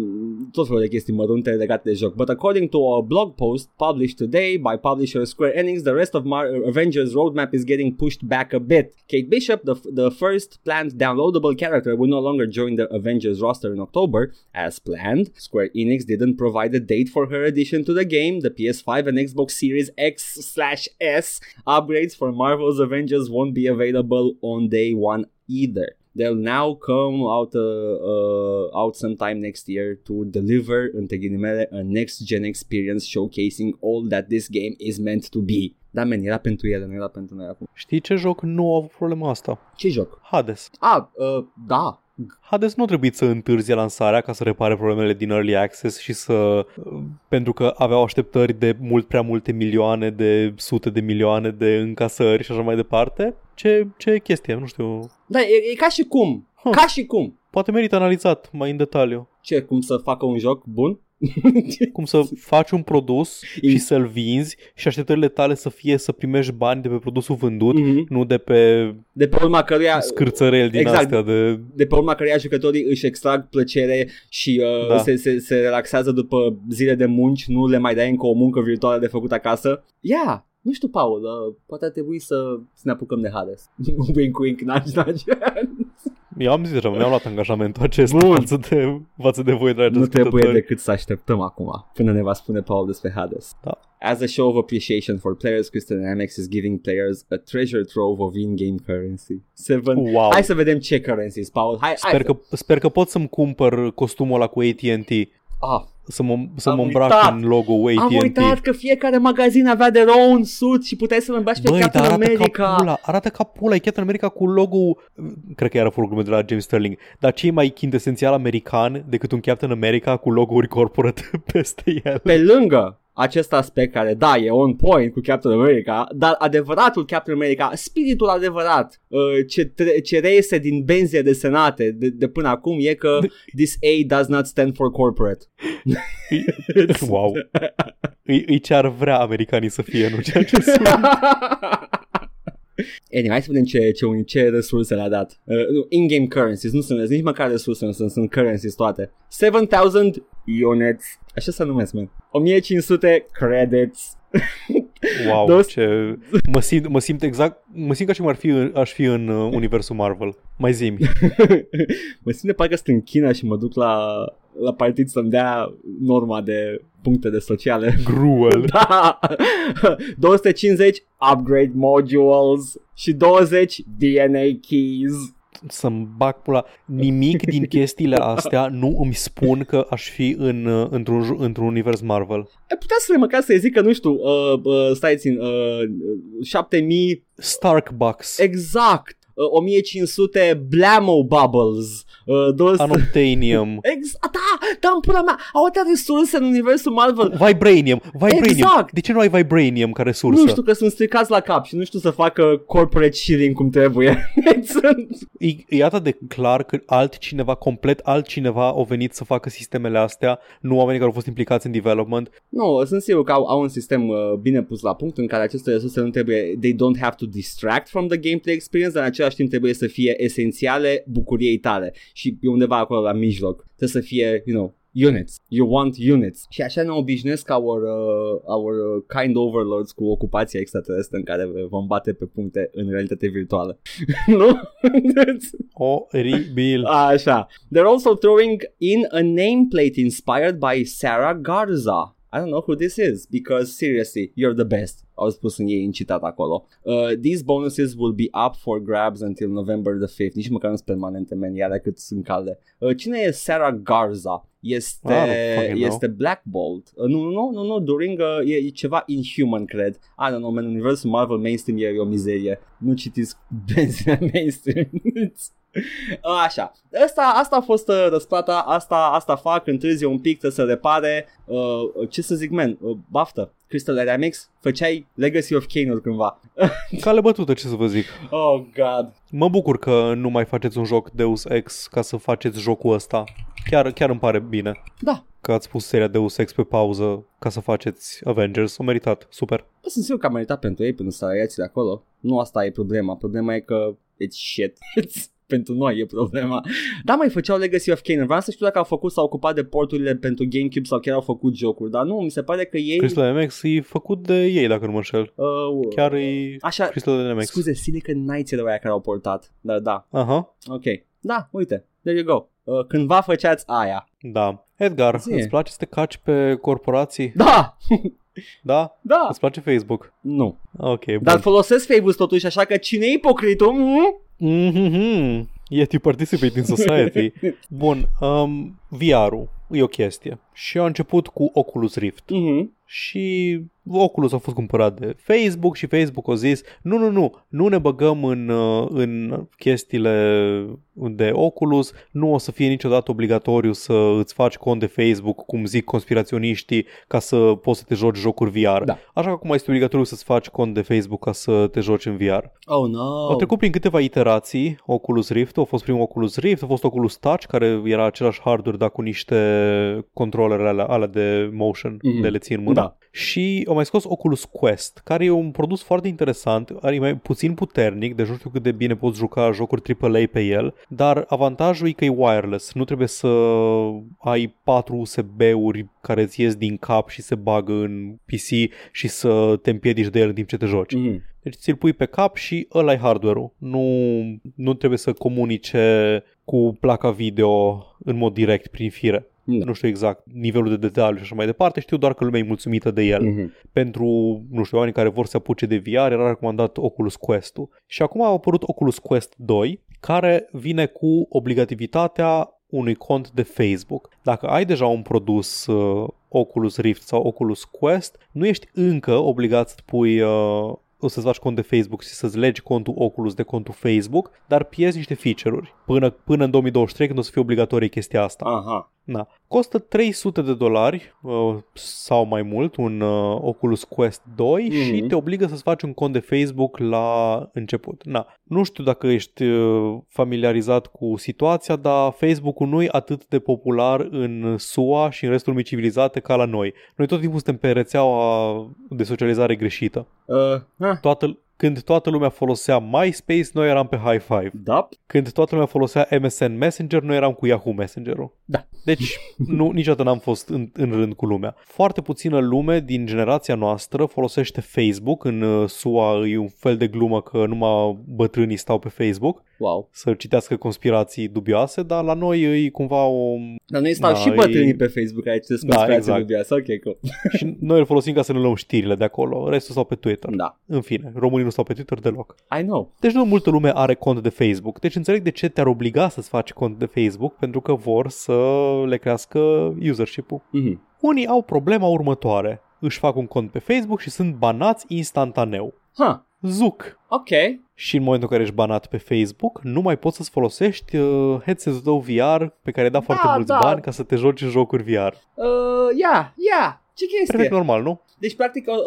tot felul de chestii mărunte legate de joc. But according to a blog post published today by publisher Square Enix, the rest of Mar- Avengers roadmap is getting pushed back a bit. Kate Bishop, the, f- the first planned downloadable character, will no longer join the Avengers roster in October, as planned. Square Enix didn't provide a date for her addition to the game. The PS5 and Xbox Series X slash S upgrades for Marvel's Avengers won't be available on day one either. They'll now come out uh, uh, out sometime next year to deliver, între ghilimele, a next-gen experience showcasing all that this game is meant to be. Da, men, era pentru ele, nu era pentru noi acum. Știi ce joc nu a avut problema asta? Ce joc? Hades. Ah, uh, da. Hades nu a trebuit să întârzie lansarea ca să repare problemele din Early Access și să... pentru că aveau așteptări de mult prea multe milioane, de sute de milioane de încasări și așa mai departe. Ce, ce chestie, nu știu. Da, e, e ca și cum. Huh. Ca și cum. Poate merită analizat mai în detaliu. Ce, cum să facă un joc bun? [LAUGHS] Cum să faci un produs și să-l vinzi și așteptările tale să fie să primești bani de pe produsul vândut, Mhm. nu de pe De pe urma căruia scârțăreli din Exact. astea de... de pe urma căreia jucătorii își extrag plăcere și uh, Da. se, se, se relaxează după zile de munci, nu le mai dai încă o muncă virtuală de făcut acasă. Ia, yeah, nu știu, Paul, uh, poate ar trebui să, să ne apucăm de Hades. [LAUGHS] wink, wink, nudge, nudge. Eu am zis deja, mi-am luat angajamentul acesta Bun. față de, față de voi, dragi nu trebuie ascultători. decât să așteptăm acum până ne va spune Paul despre Hades. Da. As a show of appreciation for players, Crystal Dynamics is giving players a treasure trove of in-game currency. Seven. Wow. Hai să vedem ce currencies, Paul. Hai, Sper hai că, sper că pot să-mi cumpăr costumul ăla cu AT&T Ah, să mă, să Am mă îmbrac uitat. în logo am AT&T. uitat că fiecare magazin avea de rău un suit și puteai să-l îmbraci pe Băi, dar Captain arată America. ca pula, arată ca pula, e Captain America cu logo cred că era fără glume de la James Sterling, dar ce e mai quintesențial american decât un Captain America cu logo-uri corporate [LAUGHS] peste el? Pe lângă acest aspect care, da, e on point cu Captain America, dar adevăratul Captain America, spiritul adevărat, uh, ce, tre- ce reiese din benzile desenate de, de până acum e că this A does not stand for corporate. [LAUGHS] wow. Îi, îi ce ar vrea americanii să fie, nu ceea ce sunt. [LAUGHS] Anyway, hai să vedem ce, ce, ce resurse le-a dat. Uh, nu, in-game currencies, nu sunt nici măcar resurse, nu sunt, sunt currencies toate. 7000 units, așa se numesc, man. 1500 credits. Wow, Dos- ce... Mă simt, mă simt exact, mă simt ca și cum ar fi, în- aș fi în uh, universul Marvel. Mai zi [LAUGHS] mă simt de parcă sunt în China și mă duc la, la partid să-mi dea norma de puncte de sociale. Gruel. [LAUGHS] Da! 250 upgrade modules și 20 DNA keys. Să-mi bag pula. Nimic din [LAUGHS] chestiile astea nu îmi spun că aș fi în, uh, într-un, ju- într-un univers Marvel. Ai putea să le măcar să zic că, nu știu, uh, uh, stai țin, uh, 7000 Stark Bucks. exact, uh, 1500 Blammo Bubbles, uh, 200... Unobtainium. [LAUGHS] Exact, da, da, în pula mea, au atâtea resurse în universul Marvel. Vibranium. Vibranium. Exact. De ce nu ai Vibranium ca resursă? Nu știu că sunt stricați la cap și nu știu să facă corporate shilling cum trebuie. [LAUGHS] Sunt- E, e atât de clar că altcineva, complet altcineva a venit să facă sistemele astea, nu oamenii care au fost implicați în development. nu, sunt sigur că au, au un sistem uh, bine pus la punct în care aceste resurse nu trebuie, they don't have to distract from the gameplay experience, dar în același timp trebuie să fie esențiale bucuriei tale și e undeva acolo la mijloc. Trebuie să fie, you know, units. You want units. Și așa ne obișnuiesc our, uh, our uh, kind overlords cu ocupația extraterestră în care vom bate pe puncte în realitate virtuală. [LAUGHS] nu? Oribil. Așa. They're also throwing in a nameplate inspired by Sarah Garza. I don't know who this is because seriously, you're the best. Au spus în ei incitat acolo. Uh, these bonuses will be up for grabs until November the 5th. Nici măcar nu sunt permanente, man, iar cât sunt calde. Uh, cine e Sarah Garza? Este, Ah, nu este Black Bolt. Uh, nu, nu, nu, nu, during, uh, e, e ceva Inhuman, cred. I don't know, man, universul Marvel mainstream e, e o mizerie. Nu citiți [LAUGHS] benzina mainstream. [LAUGHS] Așa, asta, asta a fost uh, răsplata, asta, asta fac, întârzie un pic, să se repare, uh, ce să zic, man, uh, baftă, Crystal Dynamics, făceai Legacy of Kane cândva. [LAUGHS] Cale bătută, ce să vă zic. Oh, God. Mă bucur că nu mai faceți un joc Deus Ex ca să faceți jocul ăsta. Chiar, chiar îmi pare bine Da, că ați pus seria Deus Ex pe pauză ca să faceți Avengers. O meritat. Super. Bă, sunt sigur că a meritat pentru ei până să de acolo. Nu asta e problema, problema e că it's shit. It's [LAUGHS] pentru noi e problema. Da, mai făceau Legacy of Kanan. Vreau să știu dacă au făcut sau ocupat de porturile pentru GameCube sau chiar au făcut jocuri, dar nu, mi se pare că ei... Crystal Dynamics e făcut de ei, dacă nu mă înșel. Uh, Chiar e Așa, Crystal Dynamics. scuze, Silicon Knights erau aia care au portat. Dar da, Aha, ok. Da, uite, there you go. Uh, cândva făceați aia. da. Edgar, Zi. îți place să te caci pe corporații? Da! [LAUGHS] [LAUGHS] Da? Da! Îți place Facebook? Nu. Ok, bun. Dar folosesc Facebook totuși, așa că cine e ipocritul? Mm? Mm-hmm. Yet you participate in society. [LAUGHS] Bun, um, VR-ul e o chestie. Și a început cu Oculus Rift. Mhm. Și Oculus a fost cumpărat de Facebook și Facebook a zis nu, nu, nu, nu ne băgăm în, uh, în chestiile de Oculus, nu o să fie niciodată obligatoriu să îți faci cont de Facebook, cum zic conspiraționiștii, ca să poți să te joci jocuri VR. Da. Așa că acum este obligatoriu să-ți faci cont de Facebook ca să te joci în VR. Oh, no. Au trecut prin câteva iterații Oculus Rift, a fost primul Oculus Rift, a fost Oculus Touch, care era același hardware, dar cu niște controlere alea, alea de motion, Mhm. de le ții în mână. Da. Și au mai scos Oculus Quest, care e un produs foarte interesant, are mai puțin puternic, deci nu știu cât de bine poți juca jocuri AAA pe el, dar avantajul e că e wireless, nu trebuie să ai patru USB-uri care îți ies din cap și se bagă în PC și să te împiedici de el în timp ce te joci. Mhm. Deci ți-l pui pe cap și ăla e hardware-ul. Nu, nu trebuie să comunice cu placa video în mod direct prin fire. Da. Nu știu exact nivelul de detaliu și așa mai departe, știu doar că lumea e mulțumită de el. Mhm. Pentru, nu știu, oamenii care vor să apuce de VR, era recomandat Oculus Quest-ul. Și acum a apărut Oculus Quest 2, care vine cu obligativitatea unui cont de Facebook. Dacă ai deja un produs uh, Oculus Rift sau Oculus Quest, nu ești încă obligat să pui uh, o să-ți faci cont de Facebook și să-ți legi contul Oculus de contul Facebook, dar pierzi niște feature-uri. Până, până în 2023, când o să fie obligatorie chestia asta. Aha. Na. Costă 300 de dolari uh, sau mai mult un uh, Oculus Quest 2 Mhm. și te obligă să-ți faci un cont de Facebook la început. Na. Nu știu dacă ești uh, familiarizat cu situația, dar Facebook-ul nu e atât de popular în SUA și în restul lumii civilizate ca la noi. Noi tot timpul suntem pe rețeaua de socializare greșită. Uh, ah, Toată, când toată lumea folosea MySpace, noi eram pe High Five. da. Când toată lumea folosea MSN Messenger, noi eram cu Yahoo Messenger-ul. Da. Deci [LAUGHS] nu, niciodată n-am fost în, în rând cu lumea. Foarte puțină lume din generația noastră folosește Facebook. În uh, SUA e un fel de glumă că numai bătrânii stau pe Facebook Wow. să citească conspirații dubioase, dar la noi e cumva o... Dar noi stau Da, și e- bătrânii pe Facebook aici să Da, da, exact. exact. Ok, cool. și noi îl folosim ca să ne luăm știrile de acolo. Restul stau pe Twitter. Da. În fine, românii nu stau pe Twitter deloc. I know. Deci nu multă lume are cont de Facebook. Deci înțeleg de ce te-ar obliga să-ți faci cont de Facebook, pentru că vor să le crească usership-ul. Mhm. Unii au problema următoare. Își fac un cont pe Facebook și sunt banați instantaneu. Ha. Zuc! Ok. Și în momentul în care ești banat pe Facebook, nu mai poți să-ți folosești uh, headset-ul tău VR pe care ai dat foarte mulți da. bani ca să te joci în jocuri VR. Uh, yeah, yeah. Ce chestie? Perfect normal, nu? Deci, practic, uh, uh,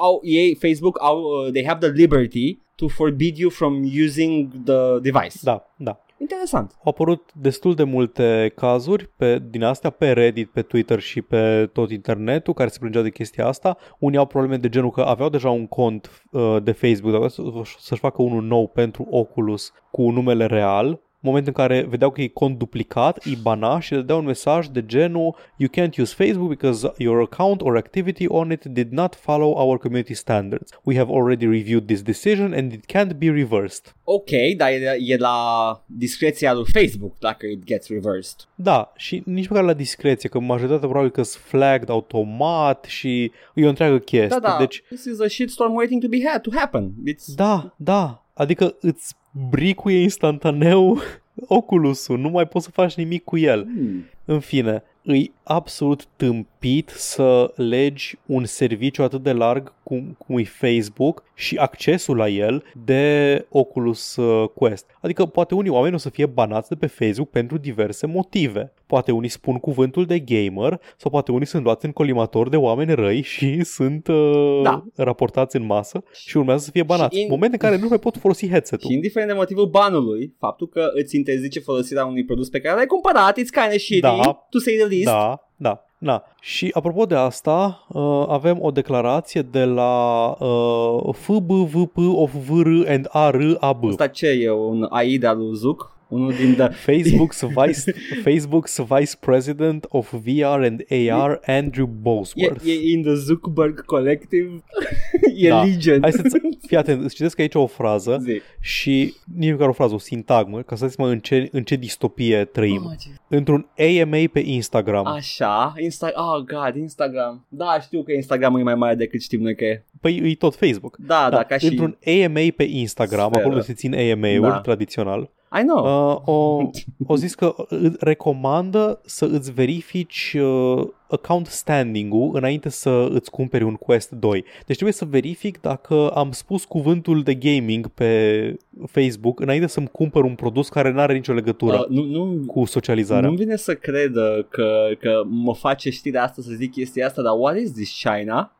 au, ei, Facebook, au, uh, they have the liberty to forbid you from using the device. Da, da. Interesant. Au apărut destul de multe cazuri pe, din astea pe Reddit, pe Twitter și pe tot internetul care se plângeau de chestia asta. Unii au probleme de genul că aveau deja un cont uh, de Facebook, dar să- să-și facă unul nou pentru Oculus cu numele real moment în care vedeau că e cont duplicat, îi bana și le dea un mesaj de genul You can't use Facebook because your account or activity on it did not follow our community standards. We have already reviewed this decision and it can't be reversed. Ok, dar e, e la discreția lui Facebook dacă it gets reversed. Da, și nici măcar la discreție, că majoritatea probabil că sunt flagged automat și e o întreagă chestie. Da, da, Deci, this is a shitstorm waiting to be had, to happen. It's... da, da, adică îți bricuie instantaneu [LAUGHS] Oculusul, nu mai poți să faci nimic cu el. Hmm. În fine, îi absolut tâmpit să legi un serviciu atât de larg cum, cum e Facebook și accesul la el de Oculus uh, Quest. Adică poate unii oameni o să fie banați de pe Facebook pentru diverse motive. Poate unii spun cuvântul de gamer sau poate unii sunt luați în colimator de oameni răi [LAUGHS] și sunt uh, Da. raportați în masă și urmează să fie banați. Și în in- moment în care nu mai pot folosi headset-ul. Și indiferent de motivul banului, faptul că îți interzice folosirea unui produs pe care l-ai cumpărat, it's kind of shitty, Da. to say the least. Da, da. Da. Și apropo de asta, uh, avem o declarație de la uh, FBVP of VR and ARAB. Asta ce e, un AIDA lui Zuc? Unul din the... Facebook's vice Facebook's vice president of VR and AR Andrew E, Bosworth. e in the Zuckerberg Collective? [LAUGHS] e Da. Legion. Hai să-ți fii atent, îți citesc aici o frază Zi. și nici măcar o frază, o sintagmă, ca să mă în ce, în ce distopie trăim. Oh, ce- Într-un AMA pe Instagram. Așa, Insta... Oh, God, Instagram. Da, știu că Instagram e mai mare decât știm noi că e. Păi e tot Facebook. Da, da, ca și... Într-un AMA pe Instagram, Sferă. acolo unde se țin AMA-uri Da. tradițional, I know. uh, o, o zis că îți recomandă să îți verifici uh, account standing-ul înainte să îți cumperi un Quest 2. Deci trebuie să verific dacă am spus cuvântul de gaming pe Facebook înainte să-mi cumpăr un produs care nu are nicio legătură Uh, nu, nu, cu socializarea. Nu vine să cred uh, că, că mă face știrea asta să zic chestia asta, dar what is this China?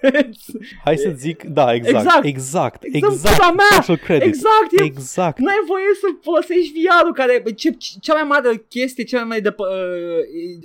[LAUGHS] Hai să zic, da, exact, Exact. exact, Exact, exact, pula mea! social credit. exact, e Exact. Nu ai voie să folosești VR-ul care ce, cea mai mare chestie, cea mai mare de, uh,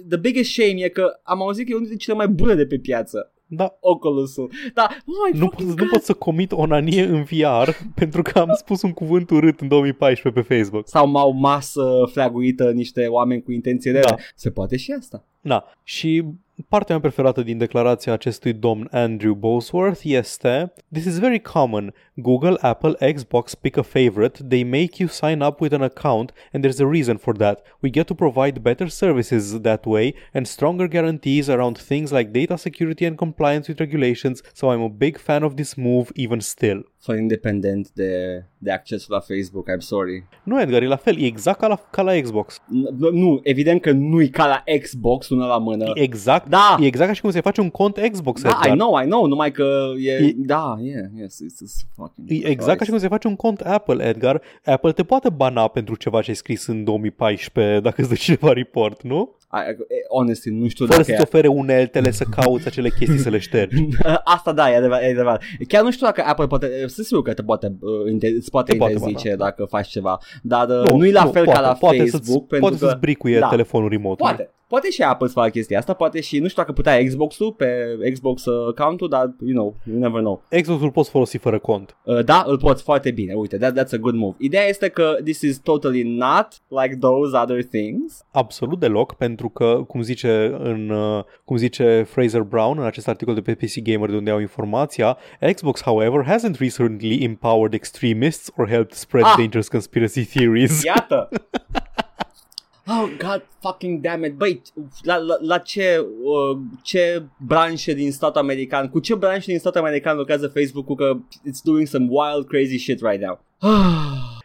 the biggest shame e că am auzit că e unul dintre cele mai bune de pe piață. Da, Oculus-ul. Da, oh my nu, fucking pot, God. nu pot să comit onanie în VR pentru că am spus un cuvânt urât în 2014 pe Facebook. Sau m-au masă flaguită niște oameni cu intenții rele. Da. Se poate și asta. Da, și partea mea preferată din declarația acestui domn Andrew Bosworth este This is very common. Google, Apple, Xbox pick a favorite, they make you sign up with an account and there's a reason for that. We get to provide better services that way and stronger guarantees around things like data security and compliance with regulations, so I'm a big fan of this move even still. Fără independent de, de accesul la Facebook, I'm sorry. Nu, Edgar, e la fel, e exact ca la, ca la Xbox. N- Nu, evident că nu-i ca la Xbox, una la mână. E exact, Da. e exact ca și cum se face un cont Xbox, Da, Edgar. I know, I know, numai că e, E- da, yeah, yes, it's, it's fucking E exact ca și cum se face un cont Apple, Edgar. Apple te poate bana pentru ceva ce ai scris în 2014 dacă îți dă cineva report, nu? I, honestly, nu știu Fără dacă să-ți ofere uneltele să cauți acele chestii să le ștergi. [LAUGHS] Asta da, e adevărat, e adevărat. Chiar nu știu dacă Apple poate, sunt sigur că te poate, uh, inter, îți poate Te poate interzice bana. dacă faci ceva, dar uh, nu, nu-i la fel poate, ca la poate Facebook, să-ți, pentru poate că... să-ți bricuie da. telefonul remote. Poate. Poate și Apple să facă chestia asta, poate și, nu știu dacă putea Xbox-ul pe Xbox uh, account-ul, dar, you know, you never know. Xbox-ul poți folosi fără cont. Uh, da, îl poți foarte bine, uite, that, that's a good move. Ideea este că this is totally not like those other things. Absolut deloc, pentru că, cum zice, în, uh, cum zice Fraser Brown în acest articol de pe PC Gamer de unde au informația, Xbox, however, hasn't recently empowered extremists or helped spread Ah! dangerous conspiracy theories. Iată! [LAUGHS] Oh, God fucking damn it. Băi, la, la, la ce, uh, ce branșe din statul american, cu ce branșe din statul american lucrează Facebook-ul că it's doing some wild, crazy shit right now. [SIGHS]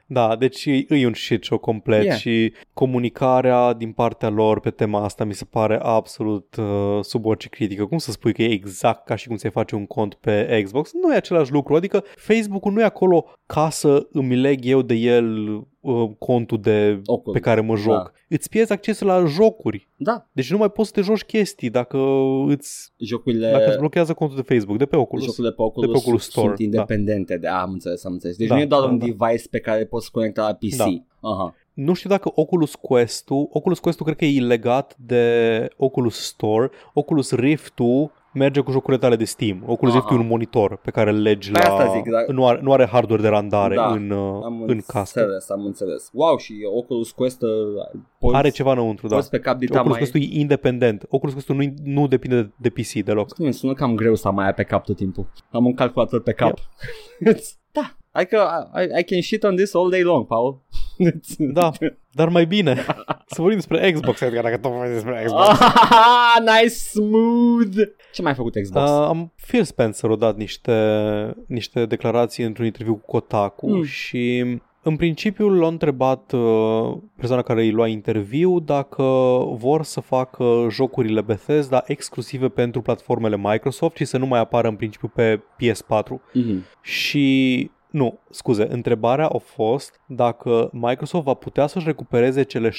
Da, deci e, e un shit show complet Yeah. și comunicarea din partea lor pe tema asta mi se pare absolut uh, sub orice critică. Cum să spui că e exact ca și cum ți face un cont pe Xbox? Nu e același lucru, adică Facebook-ul nu e acolo ca să îmi leg eu de el uh, contul de Oculus. pe care mă joc. Da. Îți pierzi accesul la jocuri. Da, Deci nu mai poți să te joci chestii dacă îți jocurile... dacă îți blochează contul de Facebook de pe Oculus. Jocurile pe Oculus, De pe Oculus Store, sunt independente de... Am înțeles, am înțeles. Deci Da, nu e doar da, un da. device pe care poți conecta la PC. Da. Aha. Nu știu dacă Oculus Quest-ul, Oculus Quest-ul cred că e legat de Oculus Store, Oculus Rift-ul merge cu jocurile tale de Steam. Oculus Aha. Rift e un monitor pe care îl legi Păi la... asta zic, dar- nu, are, nu are hardware de randare Da, în, uh, Am în cască. înțeles, am înțeles. Wow, și Oculus Quest uh, poți, Are ceva înăuntru, da. poți pe cap dita Oculus mai... Quest e independent. Oculus Quest nu, nu depinde de, de PC deloc. Mi sună cam greu să am mai aia pe cap tot timpul. Am un calculator pe cap. [LAUGHS] da. Adică I, I can shit on this all day long, Paul. Da, dar mai bine. Să vorbim despre Xbox, Edgar, dacă tot vorbim despre Xbox. Ah, nice, smooth. Ce mai ai făcut Xbox? Uh, am, Phil Spencer a dat niște, niște declarații într-un interviu cu Kotaku Mm. și în principiu l-a întrebat uh, persoana care îi lua interviu dacă vor să facă jocurile Bethesda exclusive pentru platformele Microsoft și să nu mai apară în principiu pe PS4. Mhm. Și nu, scuze, întrebarea a fost dacă Microsoft va putea să-și recupereze cele 7,5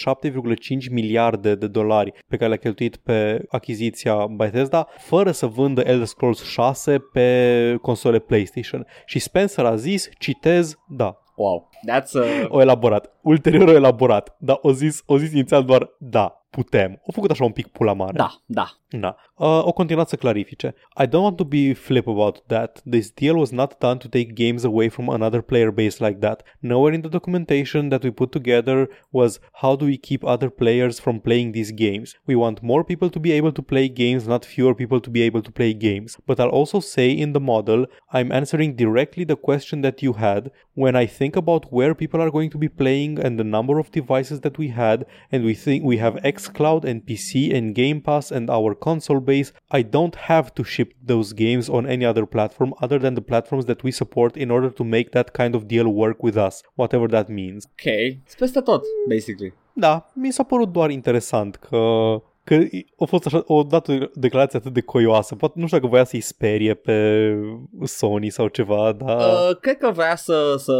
miliarde de dolari pe care le-a cheltuit pe achiziția Bethesda fără să vândă Elder Scrolls 6 pe console PlayStation. Și Spencer a zis, citez, da. Wow. That's a... O elaborat. Ulterior o elaborat. Dar o zis, o zis inițial doar da, putem. O făcut așa un pic pula mare. Da, da. Da. Uh, o continuat să clarifice. I don't want to be flip about that. This deal was not done to take games away from another player base like that. Nowhere in the documentation that we put together was how do we keep other players from playing these games. We want more people to be able to play games, not fewer people to be able to play games. But I'll also say in the model, I'm answering directly the question that you had. When I think about where people are going to be playing and the number of devices that we had, and we think we have xCloud and PC and Game Pass and our console base, I don't have to ship those games on any other platform other than the platforms that we support in order to make that kind of deal work with us, whatever that means. Ok. Peste tot, basically. Da, mi s-a părut doar interesant că că a fost așa, o dat o declarație atât de coioasă. Poate nu știu dacă voia să-i sperie pe Sony sau ceva, dar... Uh, cred că vrea să, să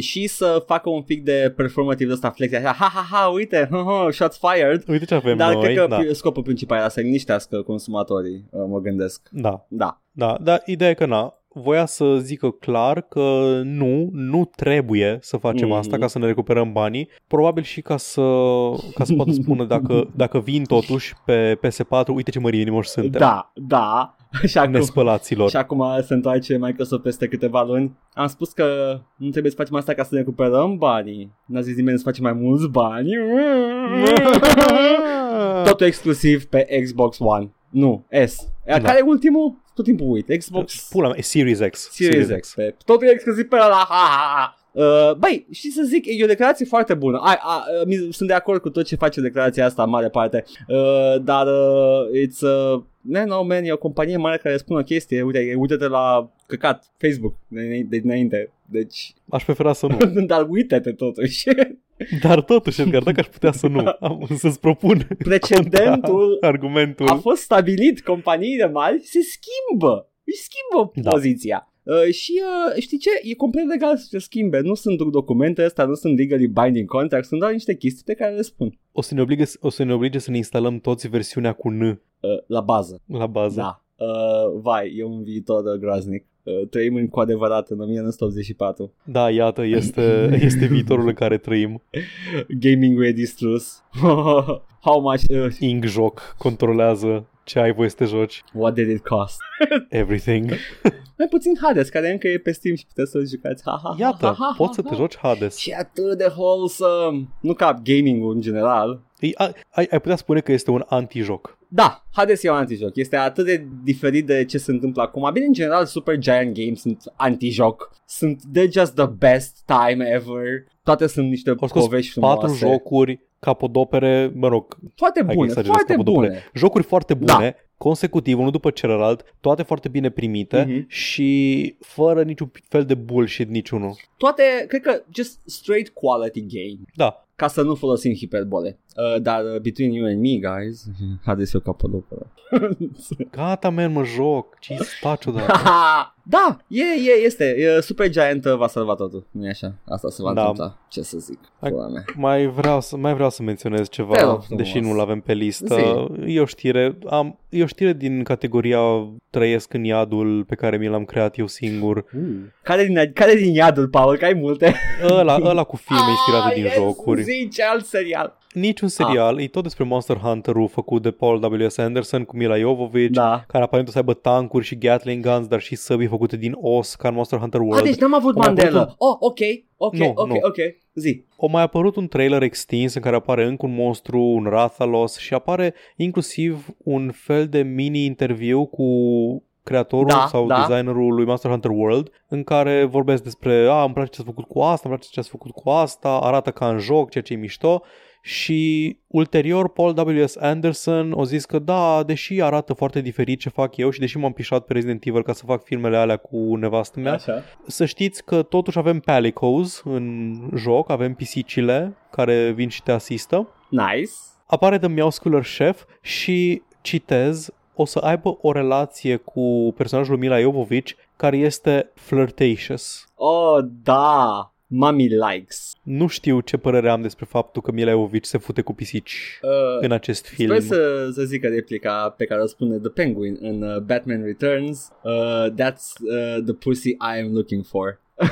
și să facă un pic de performative ăsta flex, așa, ha ha ha, uite, ha, ha, shots fired. Uite ce avem Dar noi. cred că da. scopul principal era să liniștească consumatorii, uh, mă gândesc. da, Da. da, dar ideea e că na, voia să zică clar că nu, nu trebuie să facem Mhm. asta ca să ne recuperăm banii, probabil și ca să, ca să poată spune dacă, [LAUGHS] dacă vin totuși pe PS4, uite ce mărie inimoși suntem, Da, da. Și acum, nespălaților. și acum se întoarce Microsoft peste câteva luni. Am spus că nu trebuie să facem asta ca să ne recuperăm banii. N-a zis nimeni să facem mai mulți bani. [LAUGHS] Totul exclusiv pe Xbox One. Nu, S. Da. Care e ultimul? Tot timpul uit. Xbox Pula mea, e Series X. Series X. Pe, totul e exclusiv pe ăla. Ha, ha, ha. Uh, băi, și să zic, e o declarație foarte bună. Ai, a, uh, mi- sunt de acord cu tot ce face declarația asta în mare parte. Uh, dar uh, it's uh, Man, no, man, e o companie mare care spune o chestie. Uite, uite-te la căcat Facebook de, de dinainte. Deci, Aș prefera să nu. [LAUGHS] dar uite-te totuși. [LAUGHS] Dar totuși, Edgar, dacă aș putea să nu, am, să-ți propun [LAUGHS] Precedentul argumentul. a fost stabilit. Companiile mari se schimbă. Își schimbă Da. poziția. Uh, și uh, știi ce? E complet legal să se schimbe. Nu sunt documente astea, nu sunt legally binding contracts, sunt doar niște chestii pe care le spun. O să ne oblige, o să ne oblige să ne instalăm toți versiunea cu N Uh, la bază. la bază. Da. Uh, vai, e un viitor uh, groaznic. Uh, trăim în cu adevărat în 1984. Da, iată, este, [LAUGHS] este viitorul în care trăim. Gaming way distrus. [LAUGHS] How much? Uh, Ing-joc controlează ce ai voie să te joci. what did it cost? [LAUGHS] Everything. [LAUGHS] Mai puțin Hades, care încă e pe Steam și puteți să-l jucați. Ha, ha, ha, Iată, ha, ha, poți să ha, te ha. joci Hades. Și atât de wholesome. Nu ca gaming în general. E, a, ai, ai putea spune că este un anti-joc. Da, Hades e un antijoc. Este atât de diferit de ce se întâmplă acum. Bine, în general, Super Giant Games sunt antijoc. Sunt they're just the best time ever. Toate sunt niște Au scos povești frumoase. patru jocuri, capodopere, mă rog, Foarte hai că bune, exagerez, foarte capodopere. bune. Jocuri foarte Da. Bune, consecutiv, unul după celălalt, toate foarte bine primite Mhm. și fără niciun fel de bullshit niciunul. Toate, cred că just straight quality game. Da, Ca să nu folosim hiperbole. Uh, dar uh, between you and me, guys, Hades e o capodoperă. gata, man, mă joc. Ce staci odată. da, e, e, este. E, Super Giant uh, va salva totul. nu e așa? Asta se va Da. întâmpla. Ce să zic? Hai- Pula mea. Mai vreau să, mai vreau să menționez Te rog ceva, frumos. deși nu-l avem pe listă. Zi. E o știre, am, e o știre din categoria Trăiesc în iadul pe care mi l-am creat eu singur. Care din, care din iadul, Paul? Că ai multe. Ăla, ăla cu filme inspirate Ah, din yes, jocuri. Zi, ce alt serial. Niciun serial, e tot despre Monster Hunter-ul făcut de Paul W.S. Anderson cu Mila Jovovich, Da. care aparent o să aibă tancuri și Gatling guns, dar și săbii făcute din os, ca în Monster Hunter A, World. deci n-am avut Am mai Mandela. avut Oh, ok, ok, Nu, ok, nu. ok. Zi. O mai apărut un trailer extins în care apare încă un monstru, un Rathalos și apare inclusiv un fel de mini-interviu cu creatorul Da, sau da. designerul lui Monster Hunter World în care vorbesc despre a, îmi place ce ați făcut cu asta, îmi place ce ați făcut cu asta, arată ca în joc, ceea ce e mișto și ulterior Paul W.S. Anderson a zis că da, deși arată foarte diferit ce fac eu și deși m-am pișat pe Resident Evil ca să fac filmele alea cu nevastă mea, Așa. să știți că totuși avem palicos în joc, avem pisicile care vin și te asistă. Nice. Apare The Meowscular Chef și citez o să aibă o relație cu personajul Mila Jovovich care este flirtatious. Oh, da. Mommy likes. Nu știu ce părere am despre faptul că Mila Jovovich se fute cu pisici Uh, în acest film. Sper să, să zică replica pe care o spune The Penguin în uh, Batman Returns. Uh, that's uh, the pussy I am looking for. [LAUGHS]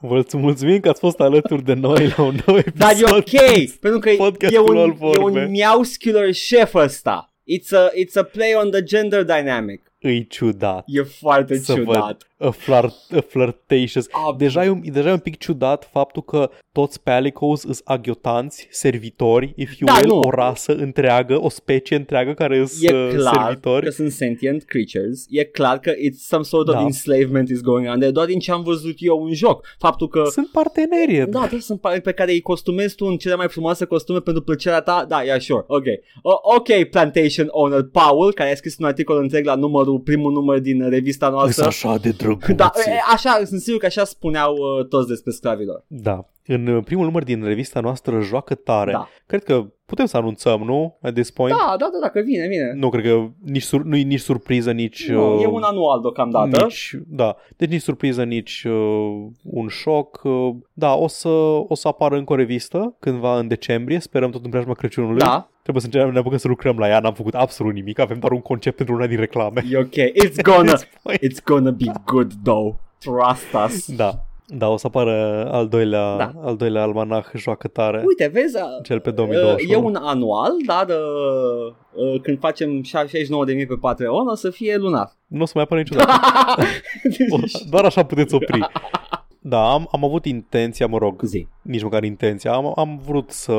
Vă mulțumim că ați fost alături de noi la un nou episod. [LAUGHS] Dar e ok, [LAUGHS] pentru că e Podcastul un, al e vorbe. un muscular chef ăsta. It's a, it's a play on the gender dynamic. Îi ciudat. E foarte Să ciudat. A, flirt, a flirtatious. Ah, Deja e, un, deja e un pic ciudat faptul că toți palicos sunt aghiotanți, servitori, if you Da, will, nu. o rasă întreagă, o specie întreagă care E sunt uh, clar servitori. că sunt sentient creatures, e clar că it's some sort of Da. enslavement is going on there, doar din ce am văzut eu în joc. Faptul că Sunt parteneri. Da, da, sunt pare pe care îi costumezi tu în cele mai frumoase costume pentru plăcerea ta. Da, yeah, sure, ok. O, ok, plantation owner Paul, care a scris un articol întreg la numărul, primul număr din revista Sunt noastră. așa de drăguți. Da, e, așa, sunt sigur că așa spuneau uh, toți despre sclavilor. da. În uh, primul număr din revista noastră Joacă Tare, Da. cred că putem să anunțăm, nu? At this point? Da, da, da, dacă vine, vine. Nu cred că nici, sur, nu e nici surpriză, nici... Nu, uh, e un anual deocamdată. Nici, da, deci nici surpriză, nici uh, un șoc. Uh, da, o să, o să apară încă o revistă cândva în decembrie, sperăm tot în preajma Crăciunului. Da, Trebuie să începem, ne apucăm să lucrăm la ea, n-am făcut absolut nimic, avem doar un concept pentru una din reclame. e ok. It's gonna, At this point. it's gonna be good though. Trust us. Da, da, o să apară al doilea, Da. al doilea almanah joacă tare. Uite, vezi, uh, Cel pe uh, 2021. e un anual, dar uh, uh, când facem 69.000 pe Patreon o să fie lunar. Nu o să mai apară niciodată. O- [LAUGHS] Doar așa puteți opri. [LAUGHS] Da, am, am avut intenția, mă rog, Zi. Nici măcar intenția, am, am vrut să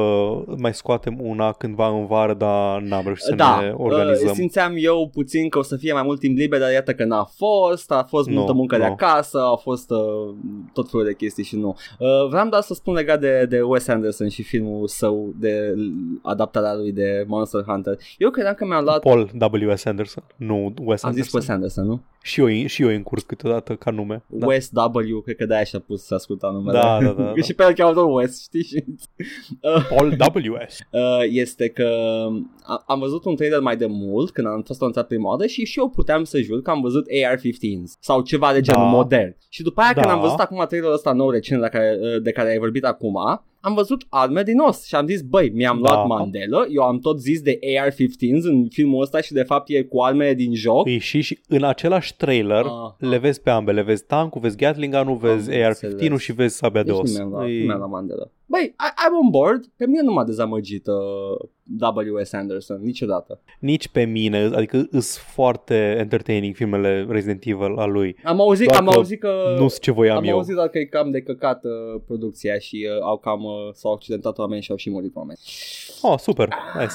mai scoatem una cândva în vară, dar n-am reușit să da, ne organizăm. uh, simțeam eu puțin că o să fie mai mult timp liber, dar iată că n-a fost, a fost Nu, multă muncă de nu. acasă, a fost uh, tot felul de chestii și nu. Uh, vreau doar să spun legat de, de Wes Anderson și filmul său de adaptarea lui de Monster Hunter. Eu credeam că mi-am luat... Paul W.S. Anderson, nu Wes Am zis Anderson. Wes Anderson, nu? Și eu, și eu îi încurc câteodată ca nume. Da, Wes W, cred că de-aia și-a pus să asculta numele. Da, da, da, [LAUGHS] da. și pe el cheamă tot Wes, [LAUGHS] știi? Și, uh, Paul W.S. [LAUGHS] uh, este că a- am văzut un trailer mai de mult când am fost anunțat prima oară și și eu puteam să jur că am văzut AR-15s sau ceva de genul Da. modern. Și după aia când Da. am văzut acum trailerul ăsta nou recent de care, uh, de care ai vorbit acum, am văzut arme din os și am zis, băi, mi-am Da. luat Mandela, eu am tot zis de AR-15s în filmul ăsta și de fapt e cu arme din joc. Îi și, și în același trailer Ah. le vezi pe ambele. Vezi tankul, vezi Gatling gun vezi Am AR-15-ul înțeles. și vezi sabia de Deci nu os. mi-am luat, E- nu mi-am luat Mandela. Băi, I- I'm on board. Pe mine nu m-a dezamăgit uh, W.S. Anderson niciodată. Nici pe mine, adică îs foarte entertaining filmele Resident Evil al lui. Am auzit, Doar am că auzit că... nu sunt ce voiam am eu. auzit doar că e cam de căcat uh, producția și uh, au cam, uh, s-au accidentat oameni și au și murit oameni. Oh, super, nice.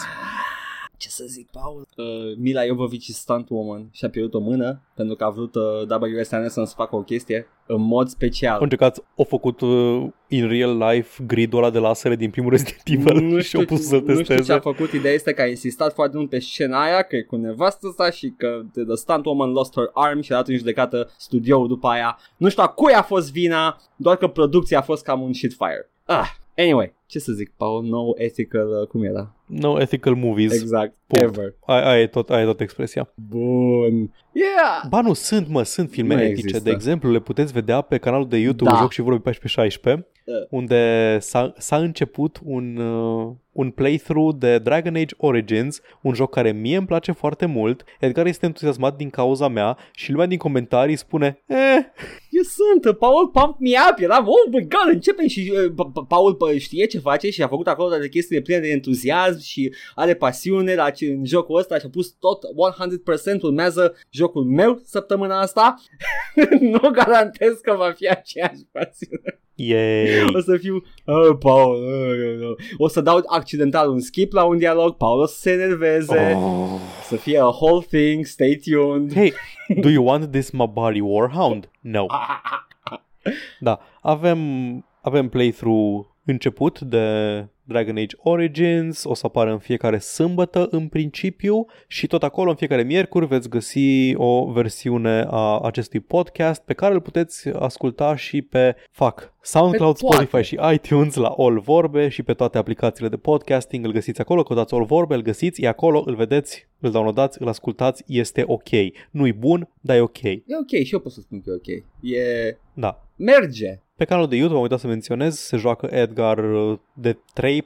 Ce să zic, Paul? Uh, Mila Jovovich e stunt woman și a pierdut o mână pentru că a vrut uh, W.S. Anderson să facă o chestie în mod special. Au încercat, au făcut uh, in real life gridul ăla de lasere din primul Resident Evil [LAUGHS] și au pus să nu știu ce testeze. a făcut, ideea este că a insistat foarte mult pe scena aia, că e cu nevastă sa și că the stunt woman lost her arm și a dat în judecată studioul după aia. Nu știu a cui a fost vina, doar că producția a fost cam un shitfire. Ah, anyway, ce să zic, Paul, no ethical, uh, cum era? No ethical movies. Exact, Punct. ever. Aia, aia, e tot, aia e tot expresia. Bun. Yeah! Ba nu, sunt, mă, sunt filme Nu etice. există. De exemplu, le puteți vedea pe canalul de YouTube Da. Joc și vorbe 1416, Uh. unde s-a, s-a început un, uh, un playthrough de Dragon Age Origins, un joc care mie îmi place foarte mult. Edgar este entuziasmat din cauza mea și lumea din comentarii spune, eh, Eu sunt, Paul pump me up, eram, oh my god, începem și uh, Paul știe ce face și a făcut acolo de chestii pline de entuziasm și are pasiune la ce, în jocul ăsta și a pus tot 100% urmează jocul meu săptămâna asta. [LAUGHS] nu garantez că va fi aceeași pasiune. Yay. [LAUGHS] O să fiu oh, Paul, oh, oh. O să dau accidental un skip la un dialog Paul o să se enerveze oh. Să fie a whole thing Stay tuned Hey, do [LAUGHS] you want this Mabari Warhound? No [LAUGHS] Da, avem Avem playthrough început de Dragon Age Origins, o să apară în fiecare sâmbătă în principiu și tot acolo în fiecare miercuri veți găsi o versiune a acestui podcast pe care îl puteți asculta și pe fac SoundCloud, Spotify și iTunes la All Vorbe și pe toate aplicațiile de podcasting îl găsiți acolo, căutați All Vorbe, îl găsiți, e acolo, îl vedeți, îl downloadați, îl ascultați, este ok. Nu-i bun, dar e ok. E ok și eu pot să spun că e ok. E... Da. Merge. Pe canalul de YouTube, am uitat să menționez, se joacă Edgar uh, de 3-4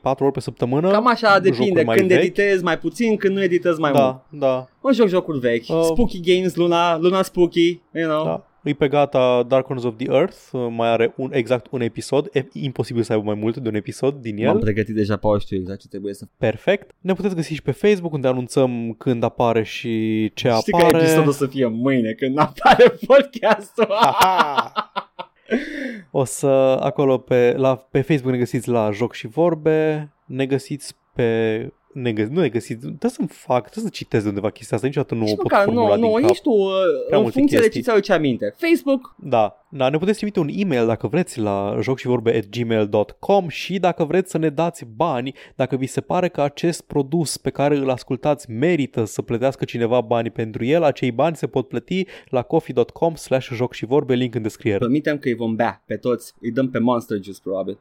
ori pe săptămână. Cam așa depinde, când vechi. editez mai puțin, când nu editez mai da, mult. Da, da. Un joc jocuri vechi, uh, Spooky Games, Luna, Luna Spooky, you know. Da. Îi pe gata Dark Corners of the Earth, uh, mai are un, exact un episod, e imposibil să aibă mai mult de un episod din el. M-am pregătit deja, Paul, știu exact ce trebuie să... Perfect. Ne puteți găsi și pe Facebook, unde anunțăm când apare și ce Știi apare. Știi că episodul o să fie mâine, când apare podcastul. [LAUGHS] O să acolo pe, la, pe Facebook ne găsiți la Joc și Vorbe, ne găsiți pe ne găs- nu ne găsiți, trebuie să-mi fac, trebuie să citesc de undeva chestia asta, niciodată nu nici o pot măcar, formula nu, din nu, cap. tu, uh, în funcție chestii. de ce ți-aduce aminte. Facebook. Da, da, ne puteți trimite un e-mail dacă vreți la jocșivorbe.gmail.com și dacă vreți să ne dați bani, dacă vi se pare că acest produs pe care îl ascultați merită să plătească cineva bani pentru el, acei bani se pot plăti la coffee.com slash jocșivorbe, link în descriere. Promitem că îi vom bea pe toți, îi dăm pe Monster Juice probabil.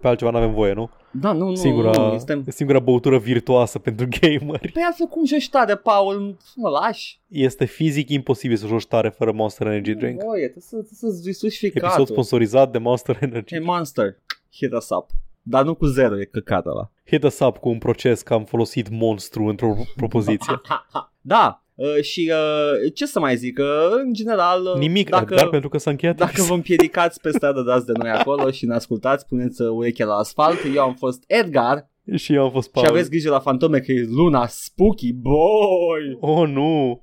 Pe altceva nu avem voie, nu? Da, nu, nu, singura, nu, este... singura băutură virtuoasă pentru gameri. Păi altfel cum joci tare, Paul? Mă lași? Este fizic imposibil să joci tare fără Monster Energy Drink. Voie, trebuie să, să, să ficatul. Episod sponsorizat de Monster Energy. Hey Monster, hit us up. Dar nu cu zero, e căcat ăla. Hit us up cu un proces că am folosit monstru într-o propoziție. [LAUGHS] da, Uh, și uh, ce să mai zic, uh, în general... Uh, Nimic, dacă, Edgar, pentru că s-a încheiat Dacă vă împiedicați pe stradă, dați de noi acolo și ne ascultați, puneți urechea la asfalt. Eu am fost Edgar. Și eu am fost Paul. Și aveți grijă la fantome că e luna spooky, boy! Oh, nu!